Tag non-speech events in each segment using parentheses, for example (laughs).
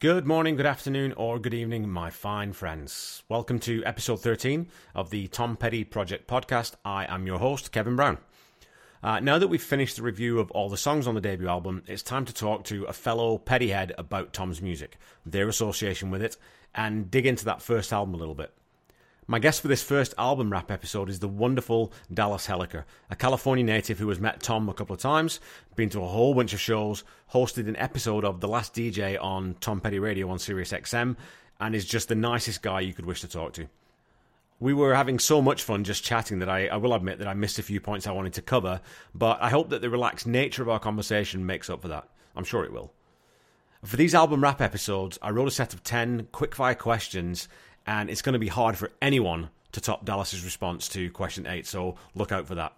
Good morning, good afternoon, or good evening, my fine friends. Welcome to episode 13 of the Tom Petty Project podcast. I am your host, Kevin Brown. Uh, now that we've finished the review of all the songs on the debut album, it's time to talk to a fellow Pettyhead about Tom's music, their association with it, and dig into that first album a little bit. My guest for this first album wrap episode is the wonderful Dallas Heliker, a California native who has met Tom a couple of times, been to a whole bunch of shows, hosted an episode of The Last DJ on Tom Petty Radio on Sirius XM, and is just the nicest guy you could wish to talk to. We were having so much fun just chatting that I, I will admit that I missed a few points I wanted to cover, but I hope that the relaxed nature of our conversation makes up for that. I'm sure it will. For these album wrap episodes, I wrote a set of 10 quickfire questions and it's going to be hard for anyone to top Dallas's response to question eight, so look out for that.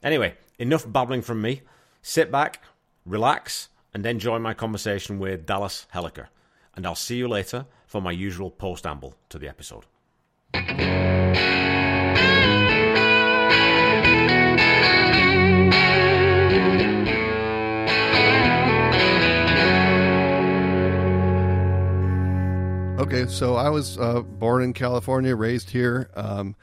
Anyway, enough babbling from me. Sit back, relax, and enjoy my conversation with Dallas Heliker. And I'll see you later for my usual post amble to the episode. Okay, so I was uh, born in California, raised here um,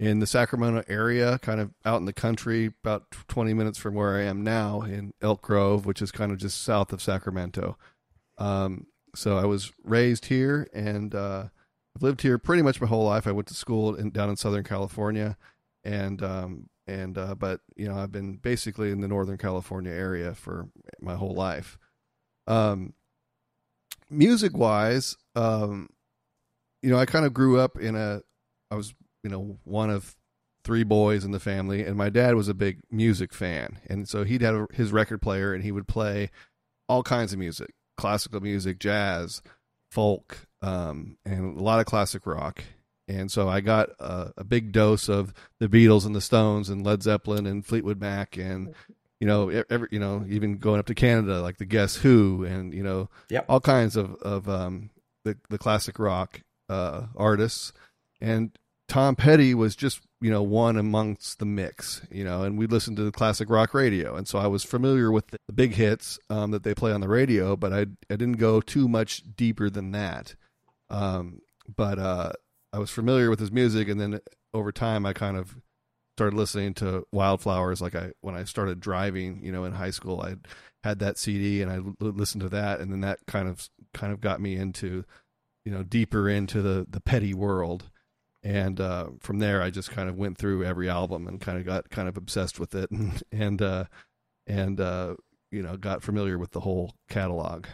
in the Sacramento area, kind of out in the country, about 20 minutes from where I am now in Elk Grove, which is kind of just south of Sacramento. Um, so I was raised here and uh, I've lived here pretty much my whole life. I went to school in, down in Southern California, and um, and uh, but you know I've been basically in the Northern California area for my whole life. Um, music wise, um, you know, I kind of grew up in a, I was, you know, one of three boys in the family, and my dad was a big music fan, and so he'd have his record player, and he would play all kinds of music, classical music, jazz, folk, um, and a lot of classic rock. And so I got a, a big dose of the Beatles and the Stones and Led Zeppelin and Fleetwood Mac and you know, every, you know, even going up to Canada, like the Guess Who, and you know, Yep. all kinds of of um, the the classic rock uh, artists, and Tom Petty was just you know one amongst the mix, you know, and we listened to the classic rock radio, and so I was familiar with the big hits um, that they play on the radio, but I I didn't go too much deeper than that, um, but uh, I was familiar with his music, and then over time I kind of started listening to Wildflowers like I when I started driving, you know, in high school. I had that CD and I listened to that, and then that kind of kind of got me into, you know, deeper into the the petty world. And uh, from there, I just kind of went through every album and kind of got kind of obsessed with it, (laughs) and and uh, and uh, you know got familiar with the whole catalog.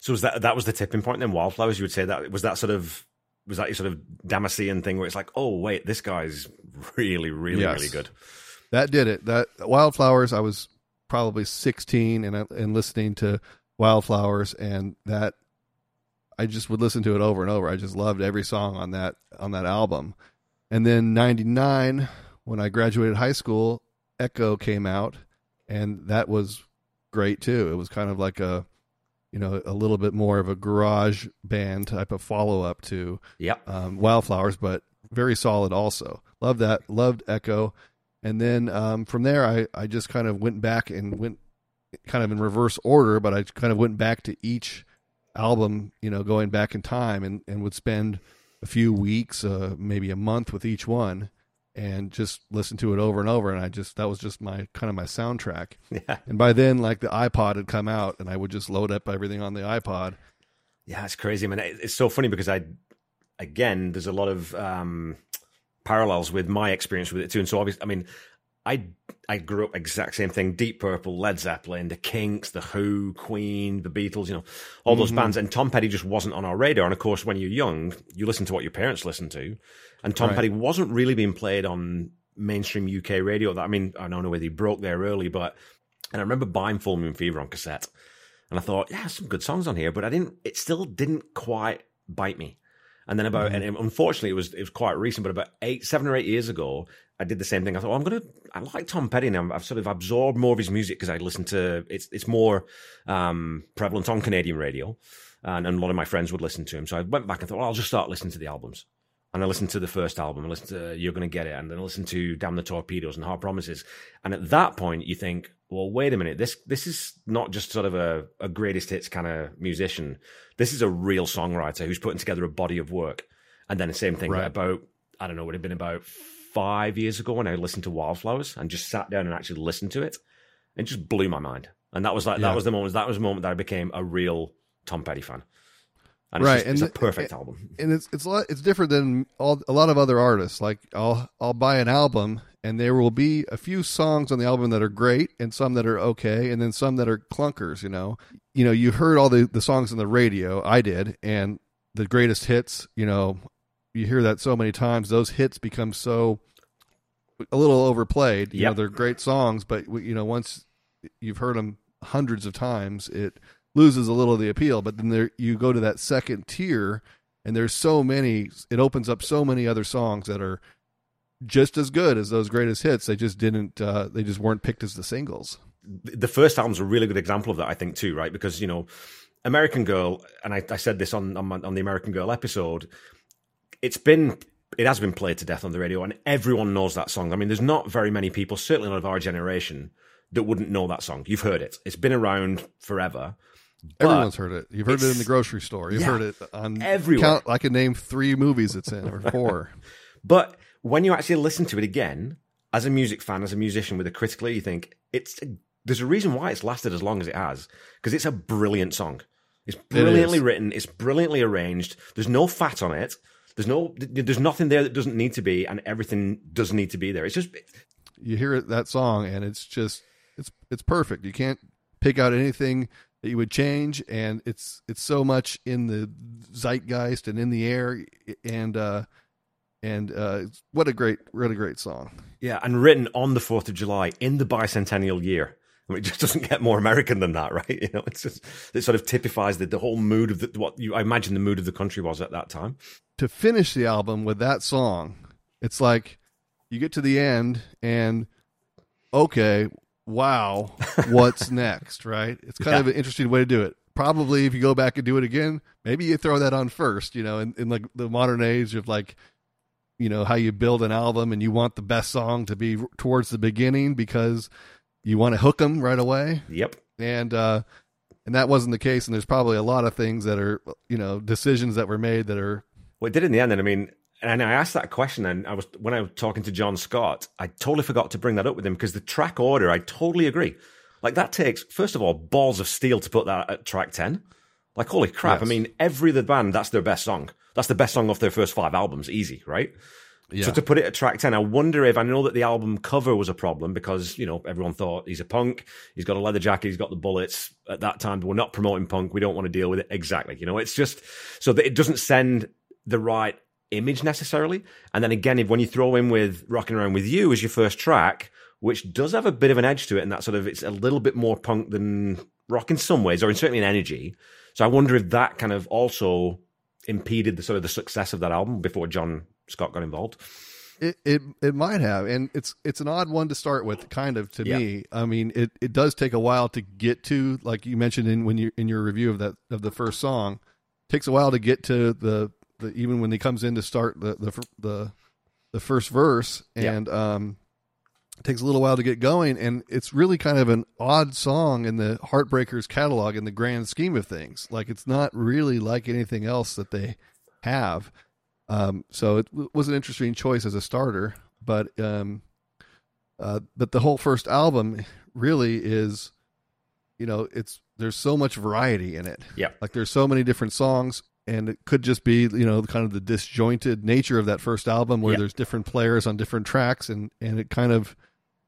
So was that that was the tipping point then? Wildflowers, you would say that was that sort of was that your sort of Damascene thing where it's like, oh wait, this guy's really, really, Yes. really good. that did it. That Wildflowers, I was probably 16 and and listening to Wildflowers, and that I just would listen to it over and over. I just loved every song on that on that album. And then 99 when I graduated high school, Echo came out and that was great too. It was kind of like a you know, a little bit more of a garage band type of follow up to Yep. um, Wildflowers, but very solid also. Love that. Loved Echo. And then um, from there, I, I just kind of went back and went kind of in reverse order, but I kind of went back to each album, you know, going back in time and, and would spend a few weeks, uh, maybe a month with each one and just listen to it over and over. And I just, that was just my kind of my soundtrack. (laughs) Yeah. And by then, like the iPod had come out and I would just load up everything on the iPod. Yeah, it's crazy. I mean, it's so funny because I, again, there's a lot of um, parallels with my experience with it too. And so, obviously, I mean, I I grew up exact same thing: Deep Purple, Led Zeppelin, The Kinks, The Who, Queen, The Beatles. You know, all those bands. And Tom Petty just wasn't on our radar. And of course, when you're young, you listen to what your parents listen to, and Tom Right. Petty wasn't really being played on mainstream UK radio. That I mean, I don't know whether he broke there early, but and I remember buying Full Moon Fever on cassette. And I thought, yeah, some good songs on here, but I didn't. It still didn't quite bite me. And then about, and unfortunately, it was it was quite recent, but about eight, seven or eight years ago, I did the same thing. I thought, well, I'm gonna, I like Tom Petty now. I've sort of absorbed more of his music because I listen to it's it's more um, prevalent on Canadian radio, and, and a lot of my friends would listen to him. So I went back and thought, well, I'll just start listening to the albums. and I listened to the first album, I listened to You're Gonna Get It, and then I listened to Damn the Torpedoes and Hard Promises. And at that point, you think, well, wait a minute, this this is not just sort of a, a greatest hits kind of musician. This is a real songwriter who's putting together a body of work. And then the same thing Right. about I don't know, it would have been about five years ago when I listened to Wildflowers and just sat down and actually listened to it. It just blew my mind. And that was like Yeah. that was the moment that was the moment that I became a real Tom Petty fan. And it's, Right, just, and it's a the- perfect album. and it's it's a lot, it's different than all, a lot of other artists. Like I'll I'll buy an album and there will be a few songs on the album that are great and some that are okay and then some that are clunkers. You know, you know you heard all the the songs on the radio. I did and the greatest hits. You know, you hear that so many times. Those hits become so a little overplayed. You know, they're great songs, but you know once you've heard them hundreds of times, it loses a little of the appeal. But then there you go to that second tier, and there's so many. It opens up so many other songs that are just as good as those greatest hits. They just didn't. Uh, they just weren't picked as the singles. the first album's a really good example of that, I think, too, right? Because you know, American Girl, and I, I said this on, on my- on the American Girl episode. It's been it has been played to death on the radio, and everyone knows that song. I mean, there's not very many people, certainly not of our generation, that wouldn't know that song. You've heard it; it's been around forever. Everyone's heard it. You've heard it in the grocery store. You've Yeah. heard it on Everywhere. Count, I can name three movies it's in or four. (laughs) But when you actually listen to it again, as a music fan, as a musician with a critical you think it's there's a reason why it's lasted as long as it has because it's a brilliant song. It's brilliantly is. written. It's brilliantly arranged. There's no fat on it. There's no. There's nothing there that doesn't need to be, and everything does need to be there. It's just you hear that song and it's just it's it's perfect you can't pick out anything that you would change and it's it's so much in the zeitgeist and in the air and uh and uh what a great really great song yeah, and written on the Fourth of July in the bicentennial year. I mean, it just doesn't get more American than that, (laughs) right? You know, it's just it sort of typifies the, the whole mood of the, what you I imagine the mood of the country was at that time. to finish the album with that song it's like you get to the end and okay wow (laughs) what's next right it's kind Yeah. of an interesting way to do it probably if you go back and do it again maybe you throw that on first you know in, in like the modern age of like you know how you build an album and you want the best song to be towards the beginning because you want to hook them right away Yep. and uh and that wasn't the case and there's probably a lot of things that are you know decisions that were made that are Well, it did in the end. And I mean, and I asked that question, and I was when I was talking to John Scott, I totally forgot to bring that up with him because the track order, I totally agree. Like that takes, first of all, balls of steel to put that at track ten. Like holy crap! I mean, every other band that's their best song. That's the best song off their first five albums, easy, right? yeah So to put it at track 10, I wonder if I know that the album cover was a problem because, you know, everyone thought he's a punk, he's got a leather jacket, he's got the bullets. At that time, we're not promoting punk, we don't want to deal with it. Exactly. You know, it's just so that it doesn't send the right image necessarily. And then again, if when you throw in with Rocking Around With You as your first track, which does have a bit of an edge to it, and that sort of it's a little bit more punk than rock in some ways, or in certainly in energy. So I wonder if that kind of also impeded the sort of the success of that album before John Scott got involved. It, it it might have, and it's it's an odd one to start with, kind of to Yeah. me. I mean, it, it does take a while to get to, like you mentioned in when you in your review of that of the first song, takes a while to get to the, the even when he comes in to start the the the, the first verse, Yeah. and um, it takes a little while to get going, and it's really kind of an odd song in the Heartbreakers catalog in the grand scheme of things. Like it's not really like anything else that they have. Um, so it w- was an interesting choice as a starter, but um, uh, but the whole first album really is, you know, it's there's so much variety in it. Yeah. like there's so many different songs, and it could just be you know kind of the disjointed nature of that first album where Yeah. there's different players on different tracks, and and it kind of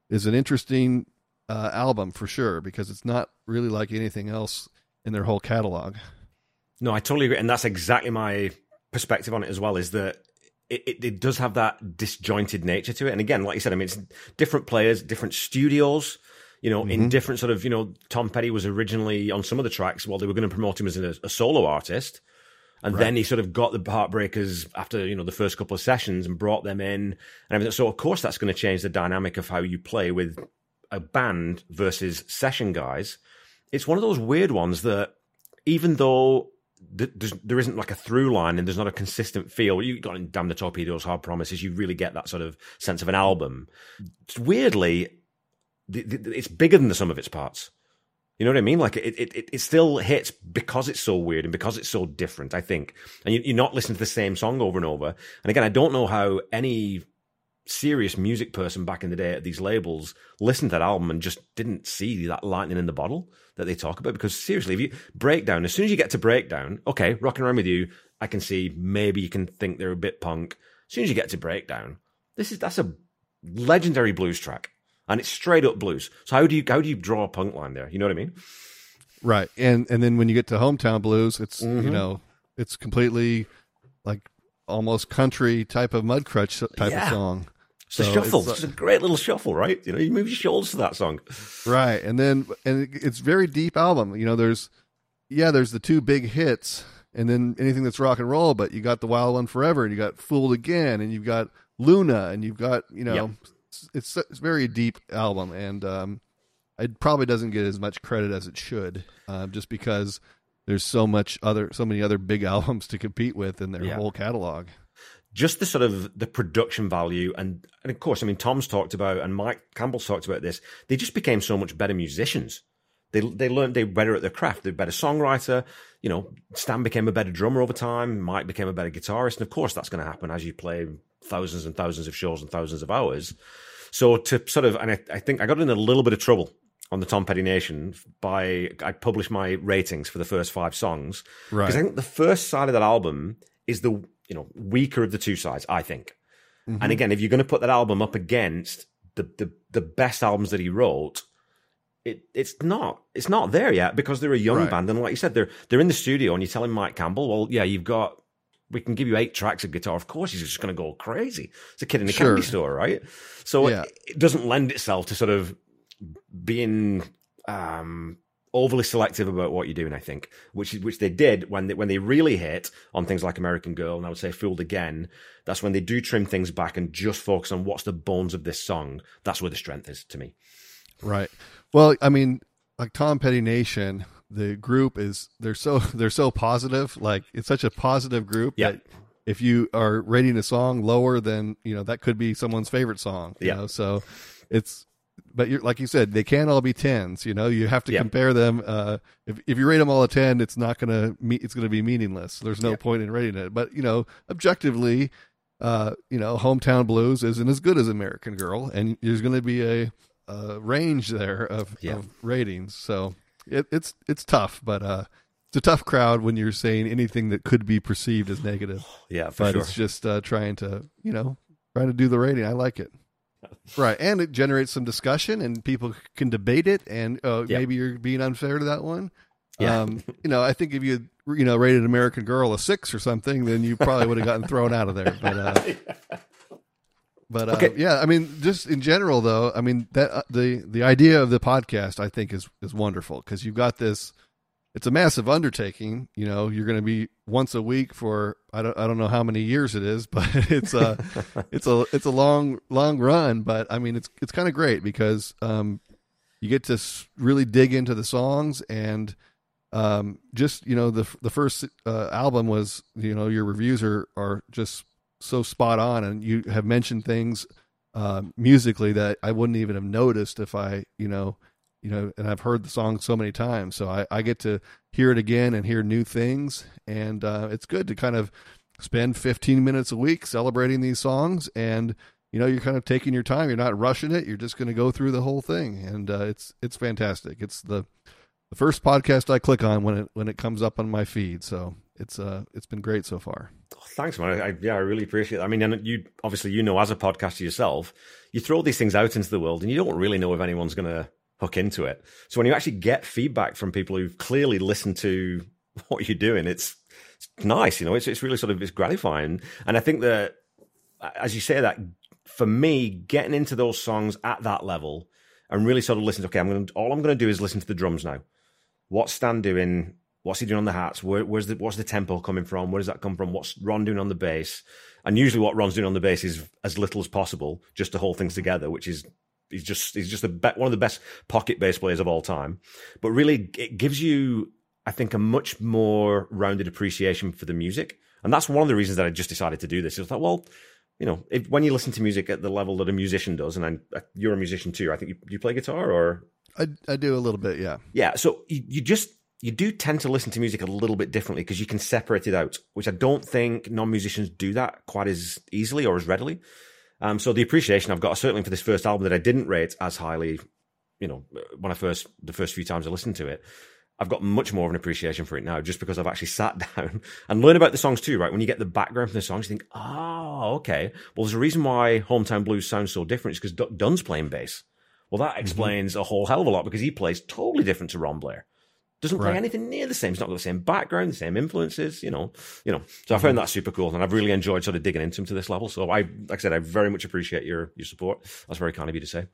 is an interesting uh, album for sure because it's not really like anything else in their whole catalog. No, I totally agree, and that's exactly my perspective on it as well. Is that it, it, it does have that disjointed nature to it, and again, like you said, I mean, it's different players, different studios. You know, in Mhm. different sort of, you know, Tom Petty was originally on some of the tracks. Well, they were going to promote him as a, a solo artist, and Right. then he sort of got the Heartbreakers after you know the first couple of sessions and brought them in and everything. So of course that's going to change the dynamic of how you play with a band versus session guys. It's one of those weird ones that even though there isn't like a through line and there's not a consistent feel. You got in Damn the Torpedoes, Hard Promises, you really get that sort of sense of an album. Weirdly, it's bigger than the sum of its parts. You know what I mean? Like it, it, it still hits because it's so weird and because it's so different. I think, and you, are not listening to the same song over and over. And again, I don't know how any serious music person back in the day at these labels listened to that album and just didn't see that lightning in the bottle that they talk about. Because seriously, if you breakdown, as soon as you get to breakdown, okay, rocking around with you, I can see maybe you can think they're a bit punk. As soon as you get to breakdown, this is that's a legendary blues track and it's straight up blues. So how do you how do you draw a punk line there? You know what I mean? Right. And and then when you get to hometown blues, it's mm-hmm. you know it's completely like almost country type of Mudcrutch type yeah. of song. It's so a shuffle. It's, it's, a great little shuffle, right? You know, you move your shoulders to that song, right? And then, and it's very deep album. You know, there's, yeah, there's the two big hits, and then anything that's rock and roll. But you got the Wild One Forever, and you got Fooled Again, and you've got Luna, and you've got you know, yep. It's, it's it's very deep album, and um, it probably doesn't get as much credit as it should, uh, just because there's so much other, so many other big (laughs) albums to compete with in their yeah. whole catalog. Just the sort of the production value and, and of course i mean tom's talked about and mike campbell's talked about this they just became so much better musicians. They they learned they were better at their craft they're better songwriter you know stan became a better drummer over time mike became a better guitarist and of course that's going to happen as you play thousands and thousands of shows and thousands of hours so to sort of and I, I think i got in a little bit of trouble on the Tom Petty Nation by I published my ratings for the first five songs because I think the first side of that album is the you know weaker of the two sides, I think. Mm-hmm. And again, if you're going to put that album up against the, the the best albums that he wrote, it it's not it's not there yet because they're a young right. band and like you said they're they're in the studio and you're telling Mike Campbell, well, yeah, you've got we can give you eight tracks of guitar. Of course, he's just going to go crazy. It's a kid in a sure. candy store, right? So yeah. it, it, doesn't lend itself to sort of being um, overly selective about what you're doing. I think, which which they did when they, when they really hit on things like American Girl, and I would say Fooled Again. That's when they do trim things back and just focus on what's the bones of this song. That's where the strength is to me. Right. Well, I mean, like Tom Petty Nation, the group is they're so (laughs) they're so positive. Like it's such a positive group yep. that if you are rating a song lower than you know that could be someone's favorite song. You yeah. know, so it's but you're, like you said, they can't all be tens. You know, you have to compare them. Uh, if if you rate them all a ten, it's not gonna meet. It's gonna be meaningless. There's no point in rating it. But you know, objectively, uh, you know, hometown blues isn't as good as American Girl, and there's going to be a, a, range there of, of ratings. So it, it's it's tough, but uh, it's a tough crowd when you're saying anything that could be perceived as negative. (sighs) Yeah, but sure. it's just uh, trying to you know trying to do the rating. I like it (laughs) right, and it generates some discussion, and people can debate it. And uh, yep. maybe you're being unfair to that one. Yeah. Um, you know, I think if you you know rated American Girl a six or something, then you probably would have gotten thrown out of there. But uh, (laughs) but uh, okay. yeah, I mean, just in general, though, I mean that uh, the the idea of the podcast, I think, is is wonderful because you've got this it's a massive undertaking. You know, you're going to be once a week for I don't I don't know how many years it is, (laughs) but it's a (laughs) it's a it's a long long run. But I mean, it's it's kind of great because um, you get to really dig into the songs and um, just you know the the first uh, album was you know your reviews are are just so spot on, and you have mentioned things uh, musically that I wouldn't even have noticed if I you know you know, and I've heard the song so many times, so I, I get to hear it again and hear new things, and uh, it's good to kind of spend 15 minutes a week celebrating these songs, and you know, you're kind of taking your time. You're not rushing it. You're just going to go through the whole thing, and uh, it's it's fantastic. It's the the first podcast I click on when it when it comes up on my feed. So it's uh it's been great so far. thanks, man. I, yeah, I really appreciate it. I mean, and you obviously you know as a podcaster yourself, you throw these things out into the world, and you don't really know if anyone's going to hook into it. So when you actually get feedback from people who've clearly listened to (laughs) what you're doing, it's, it's nice. You know, it's it's really sort of it's gratifying. And I think that as you say that, for me, getting into those songs at that level and really sort of listening. To, okay, I'm going. To, all I'm going to do is listen to the drums now. What's Stan doing? What's he doing on the hats? Where, where's the what's the tempo coming from? Where does that come from? What's Ron doing on the bass? And usually, what Ron's doing on the bass is as little as possible, just to hold things together, which is he's just he's just be- one of the best pocket bass players of all time. But really, it gives you I think, a much more rounded appreciation for the music. And that's one of the reasons that I just decided to do this. Was like, well, you know, if, when you listen to music at the level that a musician does, and I'm, uh, you're a musician too, I think you, you play guitar or I, I do a little bit, yeah. Yeah. So you, you just you do tend to listen to music a little bit differently because you can separate it out, which I don't think non musicians do that quite as easily or as readily. Um, so the appreciation I've got certainly for this first album that I didn't rate as highly, you know, when I first the first few times I listened to it, I've got much more of an appreciation for it now just because I've actually (laughs) sat down and learned about the songs too, right? When you get the background from the songs, you think, oh, okay. Well, there's a reason why Hometown Blues sounds so different. It's because Dunn's playing bass. Well, that mm-hmm. explains mm-hmm. a whole hell of a lot because he plays totally different to Ron Blair. Doesn't play right. anything near the same. It's not got the same background, the same influences, you know, you know. So I found mm-hmm. that super cool, and I've really enjoyed sort of digging into him to this level. So I, like I said, I very much appreciate your your support. That's very kind of you to say.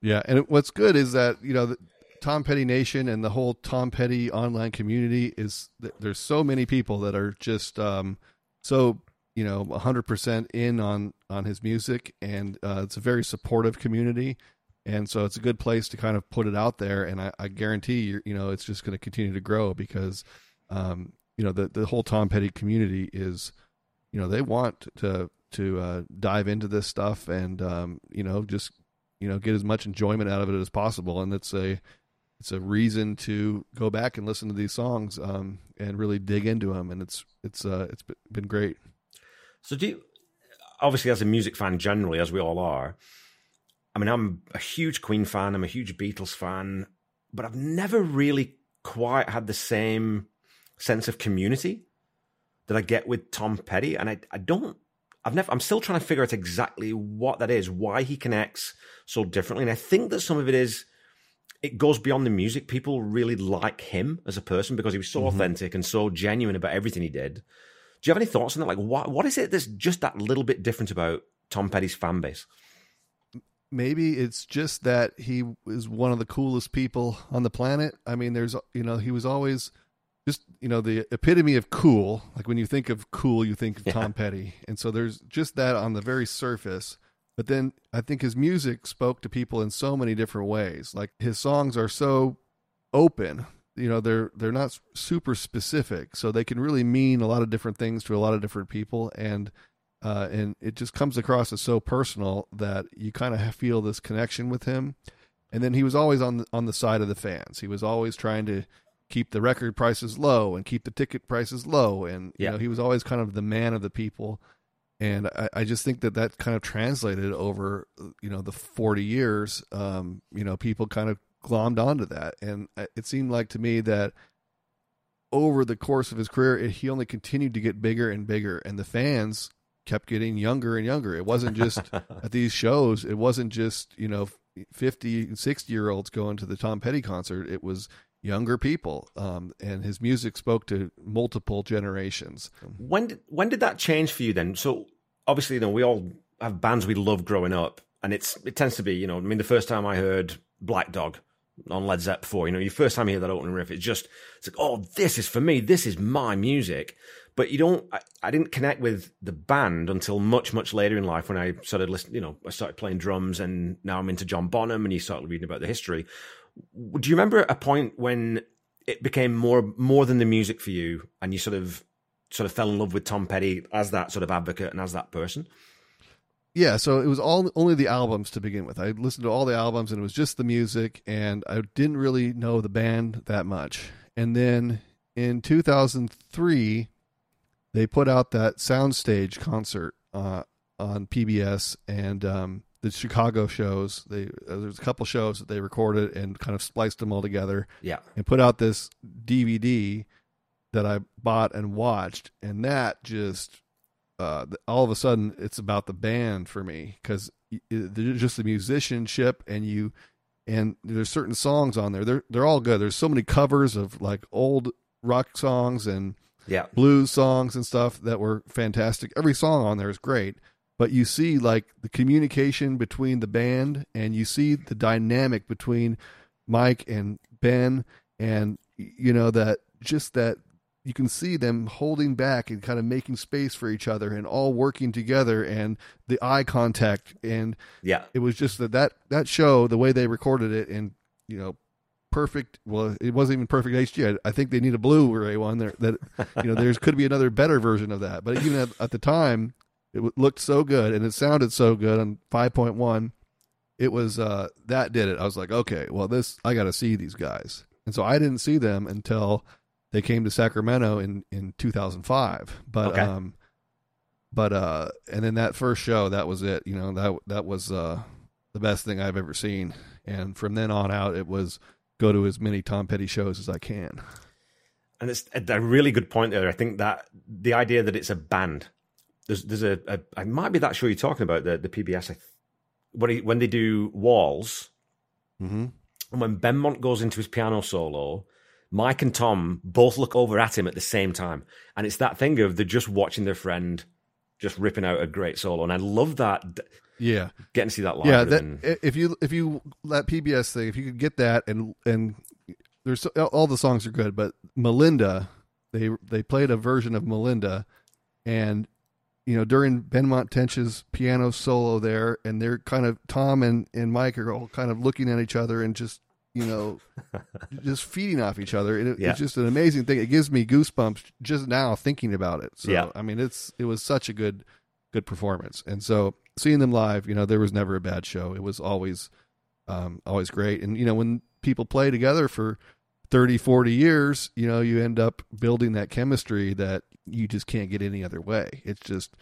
Yeah, and what's good is that you know the Tom Petty Nation and the whole Tom Petty online community is there's so many people that are just um, so you know 100% in on on his music and uh, it's a very supportive community and so it's a good place to kind of put it out there. And i, I guarantee you you know it's just going to continue to grow because um, you know the the whole tom petty community is you know they want to to uh, dive into this stuff and um, you know just you know get as much enjoyment out of it as possible. And it's a it's a reason to go back and listen to these songs um, and really dig into them and it's it's uh, it's been great. So do you obviously as a music fan generally as we all are I mean, I'm a huge Queen fan. I'm a huge Beatles fan, but I've never really quite had the same sense of community that I get with Tom Petty. And I, I don't, I've never, I'm still trying to figure out exactly what that is, why he connects so differently. And I think that some of it is, it goes beyond the music. People really like him as a person because he was so mm-hmm. authentic and so genuine about everything he did. Do you have any thoughts on that? Like, what, what is it that's just that little bit different about Tom Petty's fan base? Maybe it's just that he is one of the coolest people on the planet. I mean, there's, you know, he was always just, you know, the epitome of cool. Like when you think of cool, you think of yeah. Tom Petty. And so there's just that on the very surface. But then I think his music spoke to people in so many different ways. Like his songs are so open. You know, they're they're not super specific, so they can really mean a lot of different things to a lot of different people. And uh, and it just comes across as so personal that you kind of feel this connection with him. And then he was always on the, on the side of the fans. He was always trying to keep the record prices low and keep the ticket prices low, and you know he was always kind of the man of the people. And I, I, just think that that kind of translated over you know the forty years. Um, you know, people kind of glommed onto that, and it seemed like to me that over the course of his career, it, he only continued to get bigger and bigger, and the fans kept getting younger and younger. It wasn't just (laughs) at these shows, it wasn't just, you know, 50, 60 year olds going to the Tom Petty concert. It was younger people. Um, and his music spoke to multiple generations. When did, when did that change for you then? So obviously, you know, we all have bands we love growing up. And it's it tends to be, you know, I mean, the first time I heard Black Dog on Led Zeppelin 4, you know, your first time you hear that opening riff, it's just, it's like, oh, this is for me. This is my music but you don't I, I, didn't connect with the band until much much later in life when i started listening you know i started playing drums and now i'm into john bonham and you started reading about the history. Do you remember a point when it became more more than the music for you and you sort of sort of fell in love with tom petty as that sort of advocate and as that person? Yeah so it was all only the albums to begin with. I listened to all the albums and it was just the music and i didn't really know the band that much. And then in 2003 they put out that soundstage concert uh, on PBS and um, the Chicago shows. They uh, there's a couple shows that they recorded and kind of spliced them all together. Yeah, and put out this DVD that I bought and watched, and that just uh, all of a sudden it's about the band for me because just the musicianship and you and there's certain songs on there. They're they're all good. There's so many covers of like old rock songs and yeah, blues songs and stuff that were fantastic. Every song on there is great, but you see like the communication between the band and you see the dynamic between Mike and Ben and you know that just that you can see them holding back and kind of making space for each other and all working together and the eye contact. And yeah. it was just that that that show the way they recorded it and you know perfect. Well, it wasn't even perfect HD. I, I think they need a Blu-ray one there. That you know, there's could be another better version of that. But even at, at the time, it w- looked so good and it sounded so good on 5.1. It was uh, that did it. I was like, okay, well, this I got to see these guys. And so I didn't see them until they came to Sacramento in in 2005. But Okay. um, but uh, and then that first show, that was it. You know that that was uh the best thing I've ever seen. And from then on out, it was go to as many Tom Petty shows as I can. And it's a, really good point there. I think that the idea that it's a band, there's there's a, a it might be that show you're talking about the the PBS. I th- when he, when they do Walls, Mm-hmm. and when Benmont goes into his piano solo, Mike and Tom both look over at him at the same time, and it's that thing of they're just watching their friend just ripping out a great solo, and I love that Yeah, getting to see that live. yeah. That, been- if you if you that PBS thing, if you could get that and and there's all the songs are good, but Melinda, they they played a version of Melinda, and you know during Benmont Tench's piano solo there, and they're kind of Tom and and Mike are all kind of looking at each other and just you know (laughs) just feeding off each other. It, Yeah. It's just an amazing thing. It gives me goosebumps just now thinking about it. So Yeah. I mean, it's it was such a good good performance, and so seeing them live, you know, there was never a bad show. It was always um, always great. And you know, when people play together for 30, 40 years, you know, you end up building that chemistry that you just can't get any other way. It's just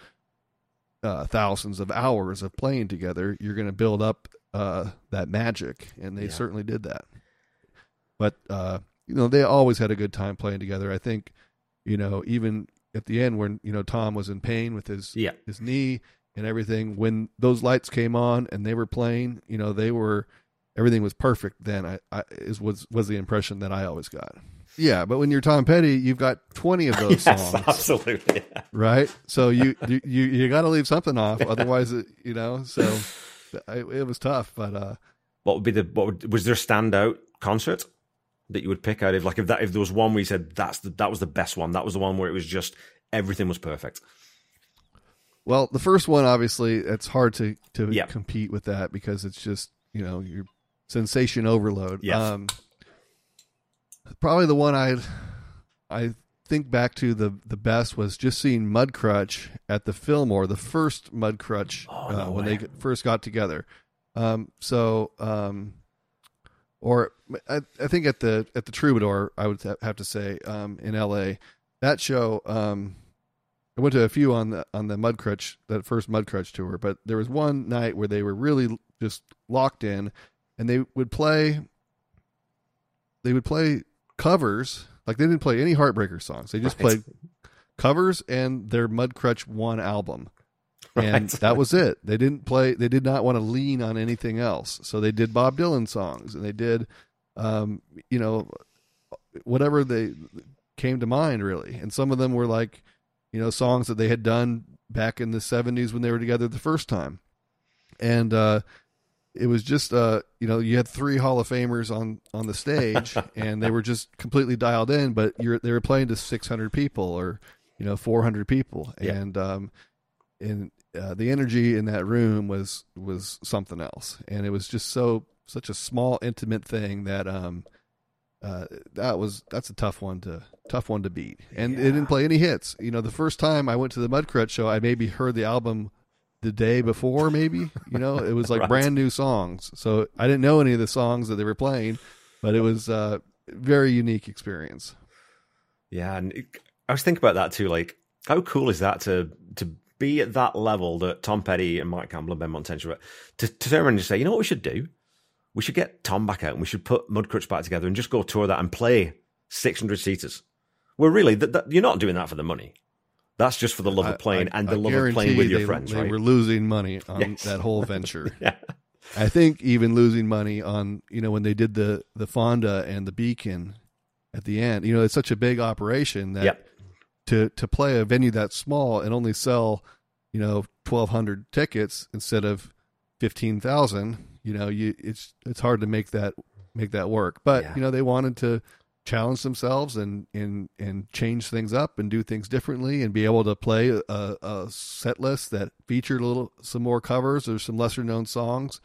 uh, thousands of hours of playing together. You're going to build up uh, that magic, and they Yeah. certainly did that. But uh, you know, they always had a good time playing together. I think, you know, even at the end when you know Tom was in pain with his yeah, his knee and everything. When those lights came on and they were playing, you know, they were everything was perfect. Then I, I is was was the impression that I always got. Yeah, but when you're Tom Petty, you've got twenty of (laughs) those yes, songs, absolutely. right? So you you you, you got to leave something off, otherwise, it, you know. So (laughs) it, it was tough, but uh, What would be the what would, was there a standout concert that you would pick out if like if that if there was one where you said that's the that was the best one that was the one where it was just everything was perfect. Well, the first one, obviously, it's hard to to Yeah. compete with that because it's just you know your sensation overload. Yes. Um, probably the one I I think back to the the best was just seeing Mudcrutch at the Fillmore, the first Mudcrutch Oh, uh, when way. they first got together. Um, so, um, or I, I think at the at the Troubadour, I would have to say um, in L.A. that show. Um, I went to a few on the on the Mudcrutch that first Mudcrutch tour, but there was one night where they were really just locked in, and they would play. They would play covers like they didn't play any Heartbreaker songs. They just Right. played covers and their Mudcrutch one album, and Right. (laughs) that was it. They didn't play. They did not want to lean on anything else. So they did Bob Dylan songs, and they did, um, you know, whatever they came to mind really. And some of them were like, you know, songs that they had done back in the '70s when they were together the first time, and uh, it was just, uh, you know, you had three Hall of Famers on on the stage, (laughs) and they were just completely dialed in. But you're they were playing to 600 people or you know 400 people, Yeah. and um, and uh, the energy in that room was was something else, and it was just so such a small intimate thing that um uh that was that's a tough one to tough one to beat, and it didn't play any hits. You know, the first time I went to the Mudcrutch show, I maybe heard the album the day before, maybe you know, it was (laughs) like Right. brand new songs, so I didn't know any of the songs that they were playing, but it was a very unique experience. Yeah, and it- I was thinking about that too. Like, how cool is that to to be at that level that Tom Petty and Mike Campbell and Benmont Tench were, to, to turn around and just say, you know what we should do? We should get Tom back out and we should put Mudcrutch back together and just go tour that and play 600 seaters. Well, really, that, that, you're not doing that for the money. That's just for the love of playing I- and the I love of playing with your they- friends, They right? were losing money on Yes. that whole venture. (laughs) yeah. I think even losing money on you know when they did the the Fonda and the Beacon at the end. You know, it's such a big operation that Yep. to to play a venue that small and only sell you know twelve hundred tickets instead of fifteen thousand. You know, you it's it's hard to make that make that work. But Yeah. you know, they wanted to challenge themselves and and and change things up and do things differently and be able to play a, a set list that featured a little some more covers or some lesser known songs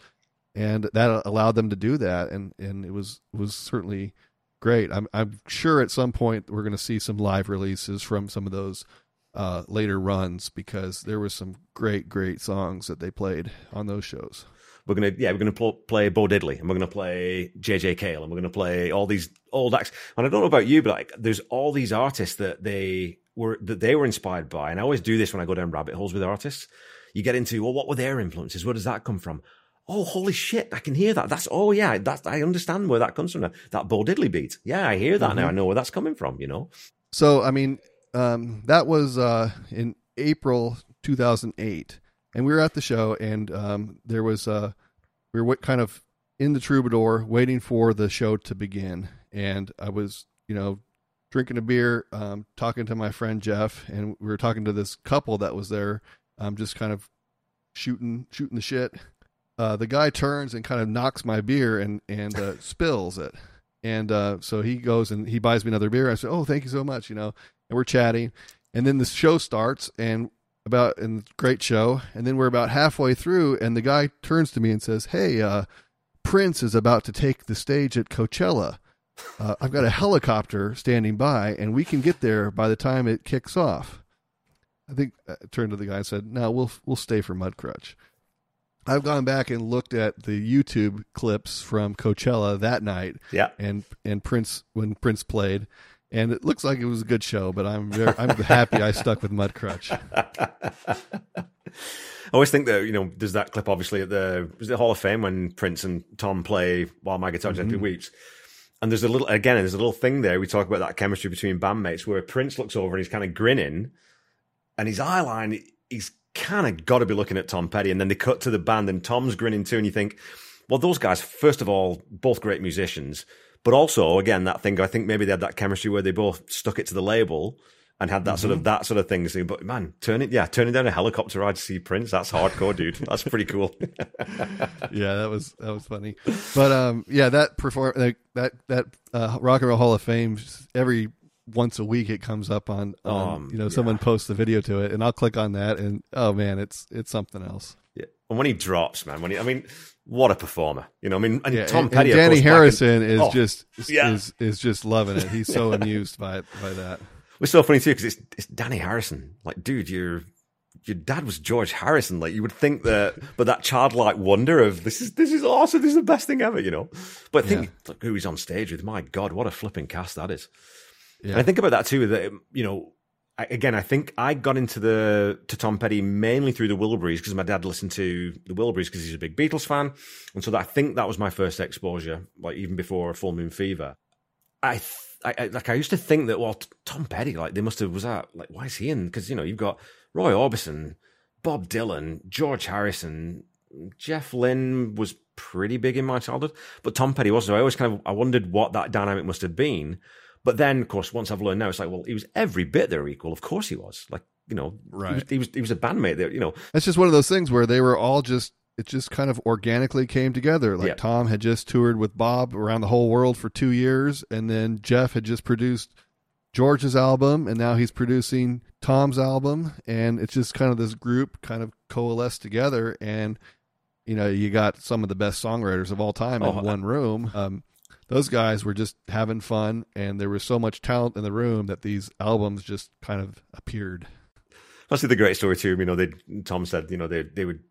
and that allowed them to do that, and and it was was certainly great. I'm I'm sure at some point we're going to see some live releases from some of those uh, later runs because there was some great great songs that they played on those shows. We're gonna yeah we're gonna pl- play Bo Diddley and we're gonna play JJ Cale and we're gonna play all these old acts. And I don't know about you, but like there's all these artists that they were that they were inspired by. And I always do this when I go down rabbit holes with artists. You get into well, what were their influences? Where does that come from? Oh, holy shit! I can hear that. That's oh yeah, that's I understand where that comes from. Now. That Bo Diddley beat. Yeah, I hear that mm-hmm. now. I know where that's coming from. You know. So I mean, um, that was uh, in April 2008 and we were at the show, and um, there was uh, we were kind of in the troubadour waiting for the show to begin, and I was you know drinking a beer, um, talking to my friend Jeff, and we were talking to this couple that was there, um, just kind of shooting shooting the shit. Uh, the guy turns and kind of knocks my beer and and uh, (laughs) spills it, and uh, so he goes and he buys me another beer. I said, "Oh, thank you so much," you know, and we're chatting, and then the show starts, and about and great show and then we're about halfway through and the guy turns to me and says hey uh, prince is about to take the stage at coachella. Uh, i've got a helicopter standing by and we can get there by the time it kicks off. I think i uh, turned to the guy and said no we'll we'll stay for mudcrutch. I've gone back and looked at the youtube clips from coachella that night. Yeah. And and prince when prince played and it looks like it was a good show. But I'm very, I'm happy I stuck with Mudcrutch. (laughs) I always think that you know there's that clip obviously at the was the Hall of Fame when Prince and Tom play while my guitar gently mm-hmm. weeps. And there's a little again, there's a little thing there. We talk about that chemistry between bandmates where Prince looks over and he's kind of grinning, and his eyeline, he's kind of got to be looking at Tom Petty. And then they cut to the band and Tom's grinning too, and you think, well, those guys, first of all, both great musicians. But also, again, that thing, I think maybe they had that chemistry where they both stuck it to the label and had that mm-hmm. sort of mm-hmm. that sort of thing. So, but man, turning yeah, turning down a helicopter ride to see Prince, that's hardcore, dude. (laughs) That's pretty cool. (laughs) yeah, that was that was funny. But um, yeah, that perform like, that that uh, Rock and Roll Hall of Fame every once a week it comes up on, on um, you know yeah. someone posts the video to it, and I'll click on that, and oh man, it's it's something else. Yeah, and when he drops, man, when he, I mean, what a performer. You know, I mean, and yeah, Tom and, Petty. And Dhani Harrison is oh, just yeah. is is just loving it. He's so (laughs) amused by by that. It's so funny too because it's it's Dhani Harrison. Like, dude, your your dad was George Harrison. Like, you would think that, (laughs) but that childlike wonder of this is this is awesome. This is the best thing ever. You know, but think yeah. who he's on stage with. My God, what a flipping cast that is. Yeah. And I think about that too. That you know, again, I think I got into the to Tom Petty mainly through the Wilburys because my dad listened to the Wilburys because he's a big Beatles fan, and so that, I think that was my first exposure, like even before Full Moon Fever. I, I, I like I used to think that well, Tom Petty, like they must have was that like why is he in? Because you know you've got Roy Orbison, Bob Dylan, George Harrison, Jeff Lynne was pretty big in my childhood, but Tom Petty wasn't. So I always kind of I wondered what that dynamic must have been. But then, of course, once I've learned now, it's like, well, he was every bit their equal. Of course he was. Like, you know, right. He was, he was, he was a bandmate there, you know. that's just one of those things where they were all just it just kind of organically came together. Like yeah. Tom had just toured with Bob around the whole world for two years, and then Jeff had just produced George's album, and now he's producing Tom's album, and it's just kind of this group kind of coalesced together, and you know, you got some of the best songwriters of all time oh, in one room. Um, those guys were just having fun, and there was so much talent in the room that these albums just kind of appeared. That's the great story too. You know, they Tom said, you know, they they would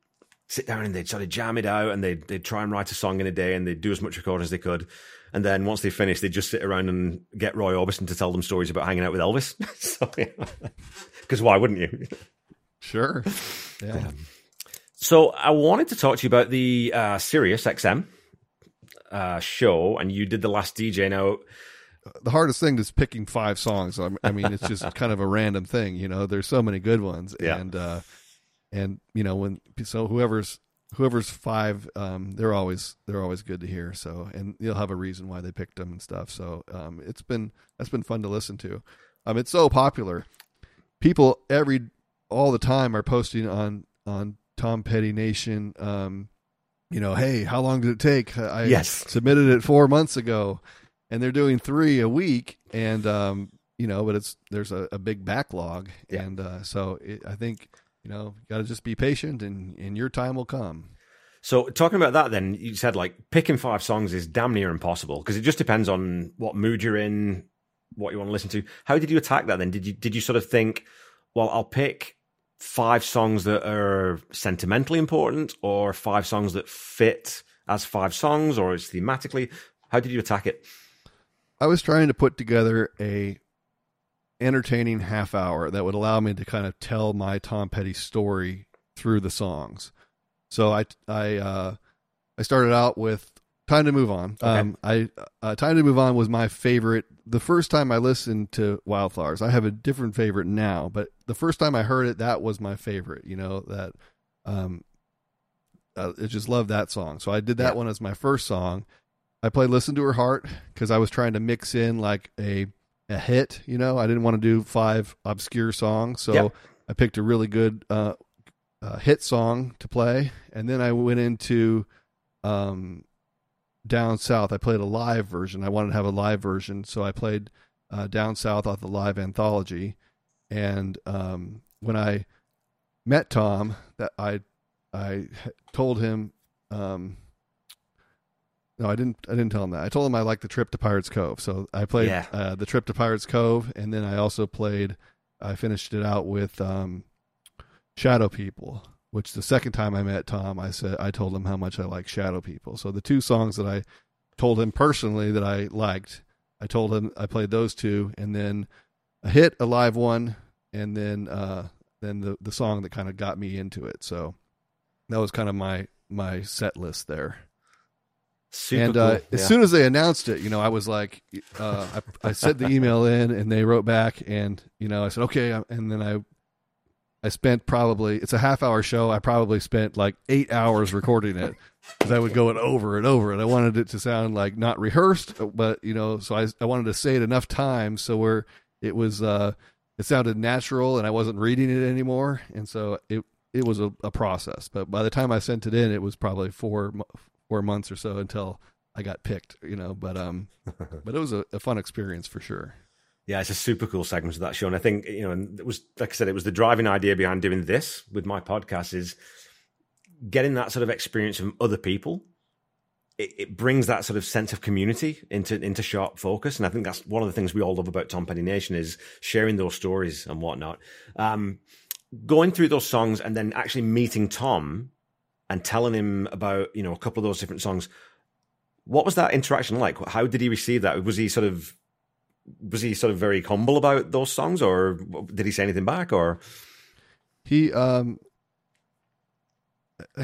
sit down and they'd sort of jam it out, and they'd they'd try and write a song in a day, and they'd do as much recording as they could. And then once they finished, they'd just sit around and get Roy Orbison to tell them stories about hanging out with Elvis. (laughs) because why wouldn't you? Sure. (laughs) Yeah. Um, so I wanted to talk to you about the uh, Sirius XM uh, show, and you did the last DJ. Now, the hardest thing is picking five songs. I mean, it's just (laughs) kind of a random thing. You know, there's so many good ones, yeah. and uh, and you know when so whoever's whoever's five, um, they're always they're always good to hear. So and you'll have a reason why they picked them and stuff. So um, it's been that's been fun to listen to. Um, it's so popular. People every all the time are posting on on Tom Petty Nation. Um, you know, hey, how long did it take? I yes. submitted it four months ago, and they're doing three a week, and um, you know, but it's there's a, a big backlog, yeah. and uh, so it, I think you know, you got to just be patient, and and your time will come. So talking about that, then you said like picking five songs is damn near impossible because it just depends on what mood you're in, what you want to listen to. How did you attack that then? Did you did you sort of think, well, I'll pick five songs that are sentimentally important, or five songs that fit as five songs, or is thematically? How did you attack it? I was trying to put together a entertaining half hour that would allow me to kind of tell my Tom Petty story through the songs. So I I uh, I started out with "Time to Move On." Okay. Um, I uh, "Time to Move On" was my favorite. The first time I listened to Wildflowers, I have a different favorite now, but the first time I heard it, that was my favorite. You know that um, uh, I just love that song. So I did that Yeah. one as my first song. I played "Listen to Her Heart" because I was trying to mix in like a a hit. You know, I didn't want to do five obscure songs, so Yep. I picked a really good uh, uh, hit song to play, and then I went into um, down south. I played a live version. I wanted to have a live version, so I played uh, down south off the live anthology. And um, when I met Tom, that I I told him. Um, no, I didn't. I didn't tell him that. I told him I liked the trip to Pirates Cove, so I played Yeah. uh, the trip to Pirates Cove, and then I also played. I finished it out with um, Shadow People, which the second time I met Tom, I said I told him how much I like Shadow People. So the two songs that I told him personally that I liked, I told him I played those two, and then a hit, a live one, and then uh, then the the song that kind of got me into it. So that was kind of my my set list there. Super and cool. uh, as Yeah. soon as they announced it, you know, I was like, uh, I, I sent the email in, and they wrote back, and you know, I said okay, and then I, I spent probably it's a half hour show. I probably spent like eight hours recording it because I would go it over and over, and I wanted it to sound like not rehearsed, but you know, so I I wanted to say it enough times so where it was uh it sounded natural and I wasn't reading it anymore, and so it it was a, a process. But by the time I sent it in, it was probably four four months or so until I got picked, you know. But um, (laughs) but it was a, a fun experience for sure. Yeah, it's a super cool segment of that show, and I think you know, and it was like I said, it was the driving idea behind doing this with my podcast is getting that sort of experience from other people. It, it brings that sort of sense of community into into sharp focus, and I think that's one of the things we all love about Tom Petty Nation is sharing those stories and whatnot. Um, going through those songs and then actually meeting Tom and telling him about you know a couple of those different songs. What was that interaction like? How did he receive that? Was he sort of was he sort of very humble about those songs, or did he say anything back? Or He um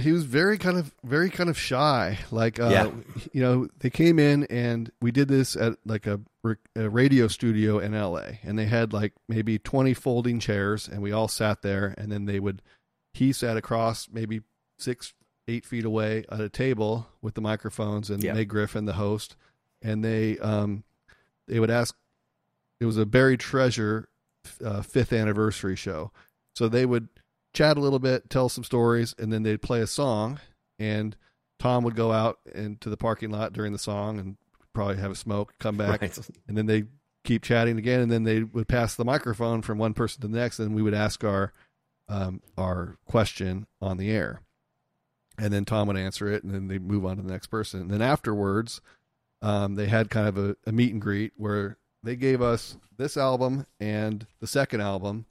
he was very kind of very kind of shy. Like uh Yeah. you know, they came in and we did this at like a, a radio studio in LA and they had like maybe 20 folding chairs and we all sat there and then they would he sat across maybe 6 8 feet away at a table with the microphones and Yeah. Meg Griffin the host and they um they would ask it was a buried treasure uh, fifth anniversary show so they would chat a little bit, tell some stories, and then they'd play a song. And Tom would go out into the parking lot during the song and probably have a smoke, come back, right, and then they keep chatting again. And then they would pass the microphone from one person to the next, and we would ask our um, our question on the air. And then Tom would answer it, and then they move on to the next person. And then afterwards, um, they had kind of a, a meet and greet where they gave us this album and the second album,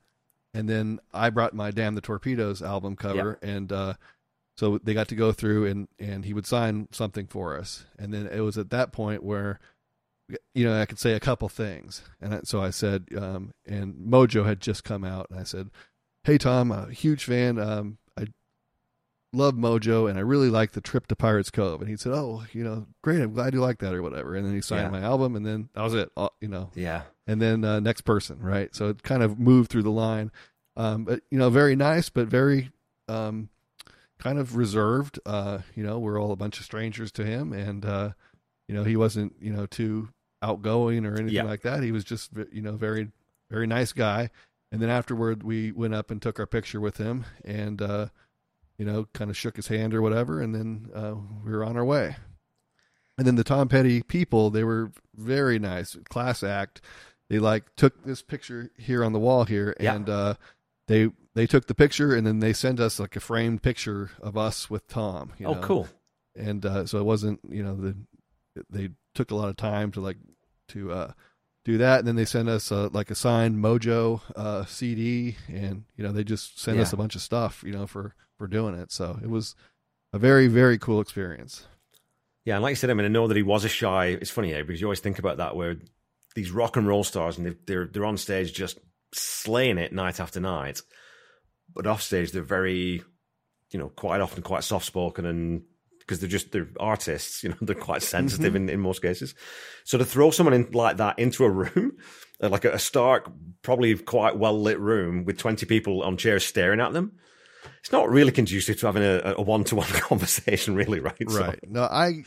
and then I brought my "Damn the Torpedoes" album cover, and uh, so they got to go through and and he would sign something for us, and then it was at that point where, you know, I could say a couple things, and I- so I said, um, and Mojo had just come out, and I said, "Hey Tom, a huge fan. Um, love Mojo, and I really like the trip to Pirates Cove." And he said, "Oh, you know, great. I'm glad you like that, or whatever." And then he signed Yeah. my album, and then that was it. You know, yeah, and then uh, next person, right? So it kind of moved through the line, um, but you know, very nice, but very um, kind of reserved. Uh, you know, we're all a bunch of strangers to him, and uh, you know, he wasn't you know too outgoing or anything Yeah. like that. He was just you know very very nice guy. And then afterward, we went up and took our picture with him, and uh, you know, kind of shook his hand or whatever, and then uh, we were on our way. And then the Tom Petty people, they were very nice, class act. They like took this picture here on the wall here, Yeah. and uh, they they took the picture and then they sent us like a framed picture of us with Tom. You oh, know? cool. And uh, so it wasn't, you know, the they took a lot of time to like to uh, do that, and then they send us uh, like a signed Mojo uh, CD, and you know they just sent us a bunch of stuff, you know, for for doing it. So it was a very very cool experience. Yeah, and like I said, I mean, I know that he was a shy. It's funny, eh, because you always think about that where these rock and roll stars and they're, they're on stage just slaying it night after night, but off stage they're very, you know, quite often quite soft spoken and because they're just they're artists, you know, (laughs) they're quite sensitive in, in most cases. So to throw someone in like that into a room, (laughs) uh, like a, stark, probably quite well lit room with twenty people on chairs staring at them. It's not really conducive to having a one to one conversation, really, right? So- Right. No, I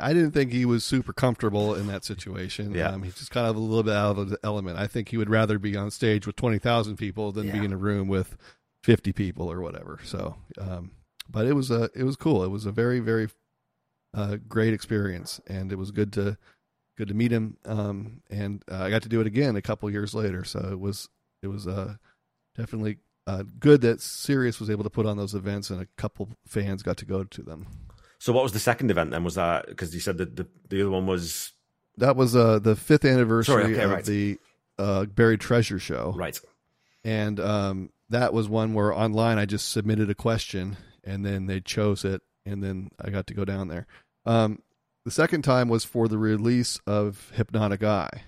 I didn't think he was super comfortable in that situation. Yeah. Um, he's just kind of a little bit out of the element. I think he would rather be on stage with twenty thousand people than be in a room with fifty people or whatever. So, um, but it was a it was cool. It was a very very uh, great experience, and it was good to good to meet him. Um, and uh, I got to do it again a couple years later. So it was it was uh, definitely. Uh, good that Sirius was able to put on those events, and a couple fans got to go to them. So what was the second event then? Was that because you said that the, the other one was That was uh, the fifth anniversary Sorry, okay, of right. the uh, Buried Treasure Show, right? and um, that was one where online I just submitted a question, and then they chose it, and then I got to go down there. Um, the second time was for the release of Hypnotic Eye,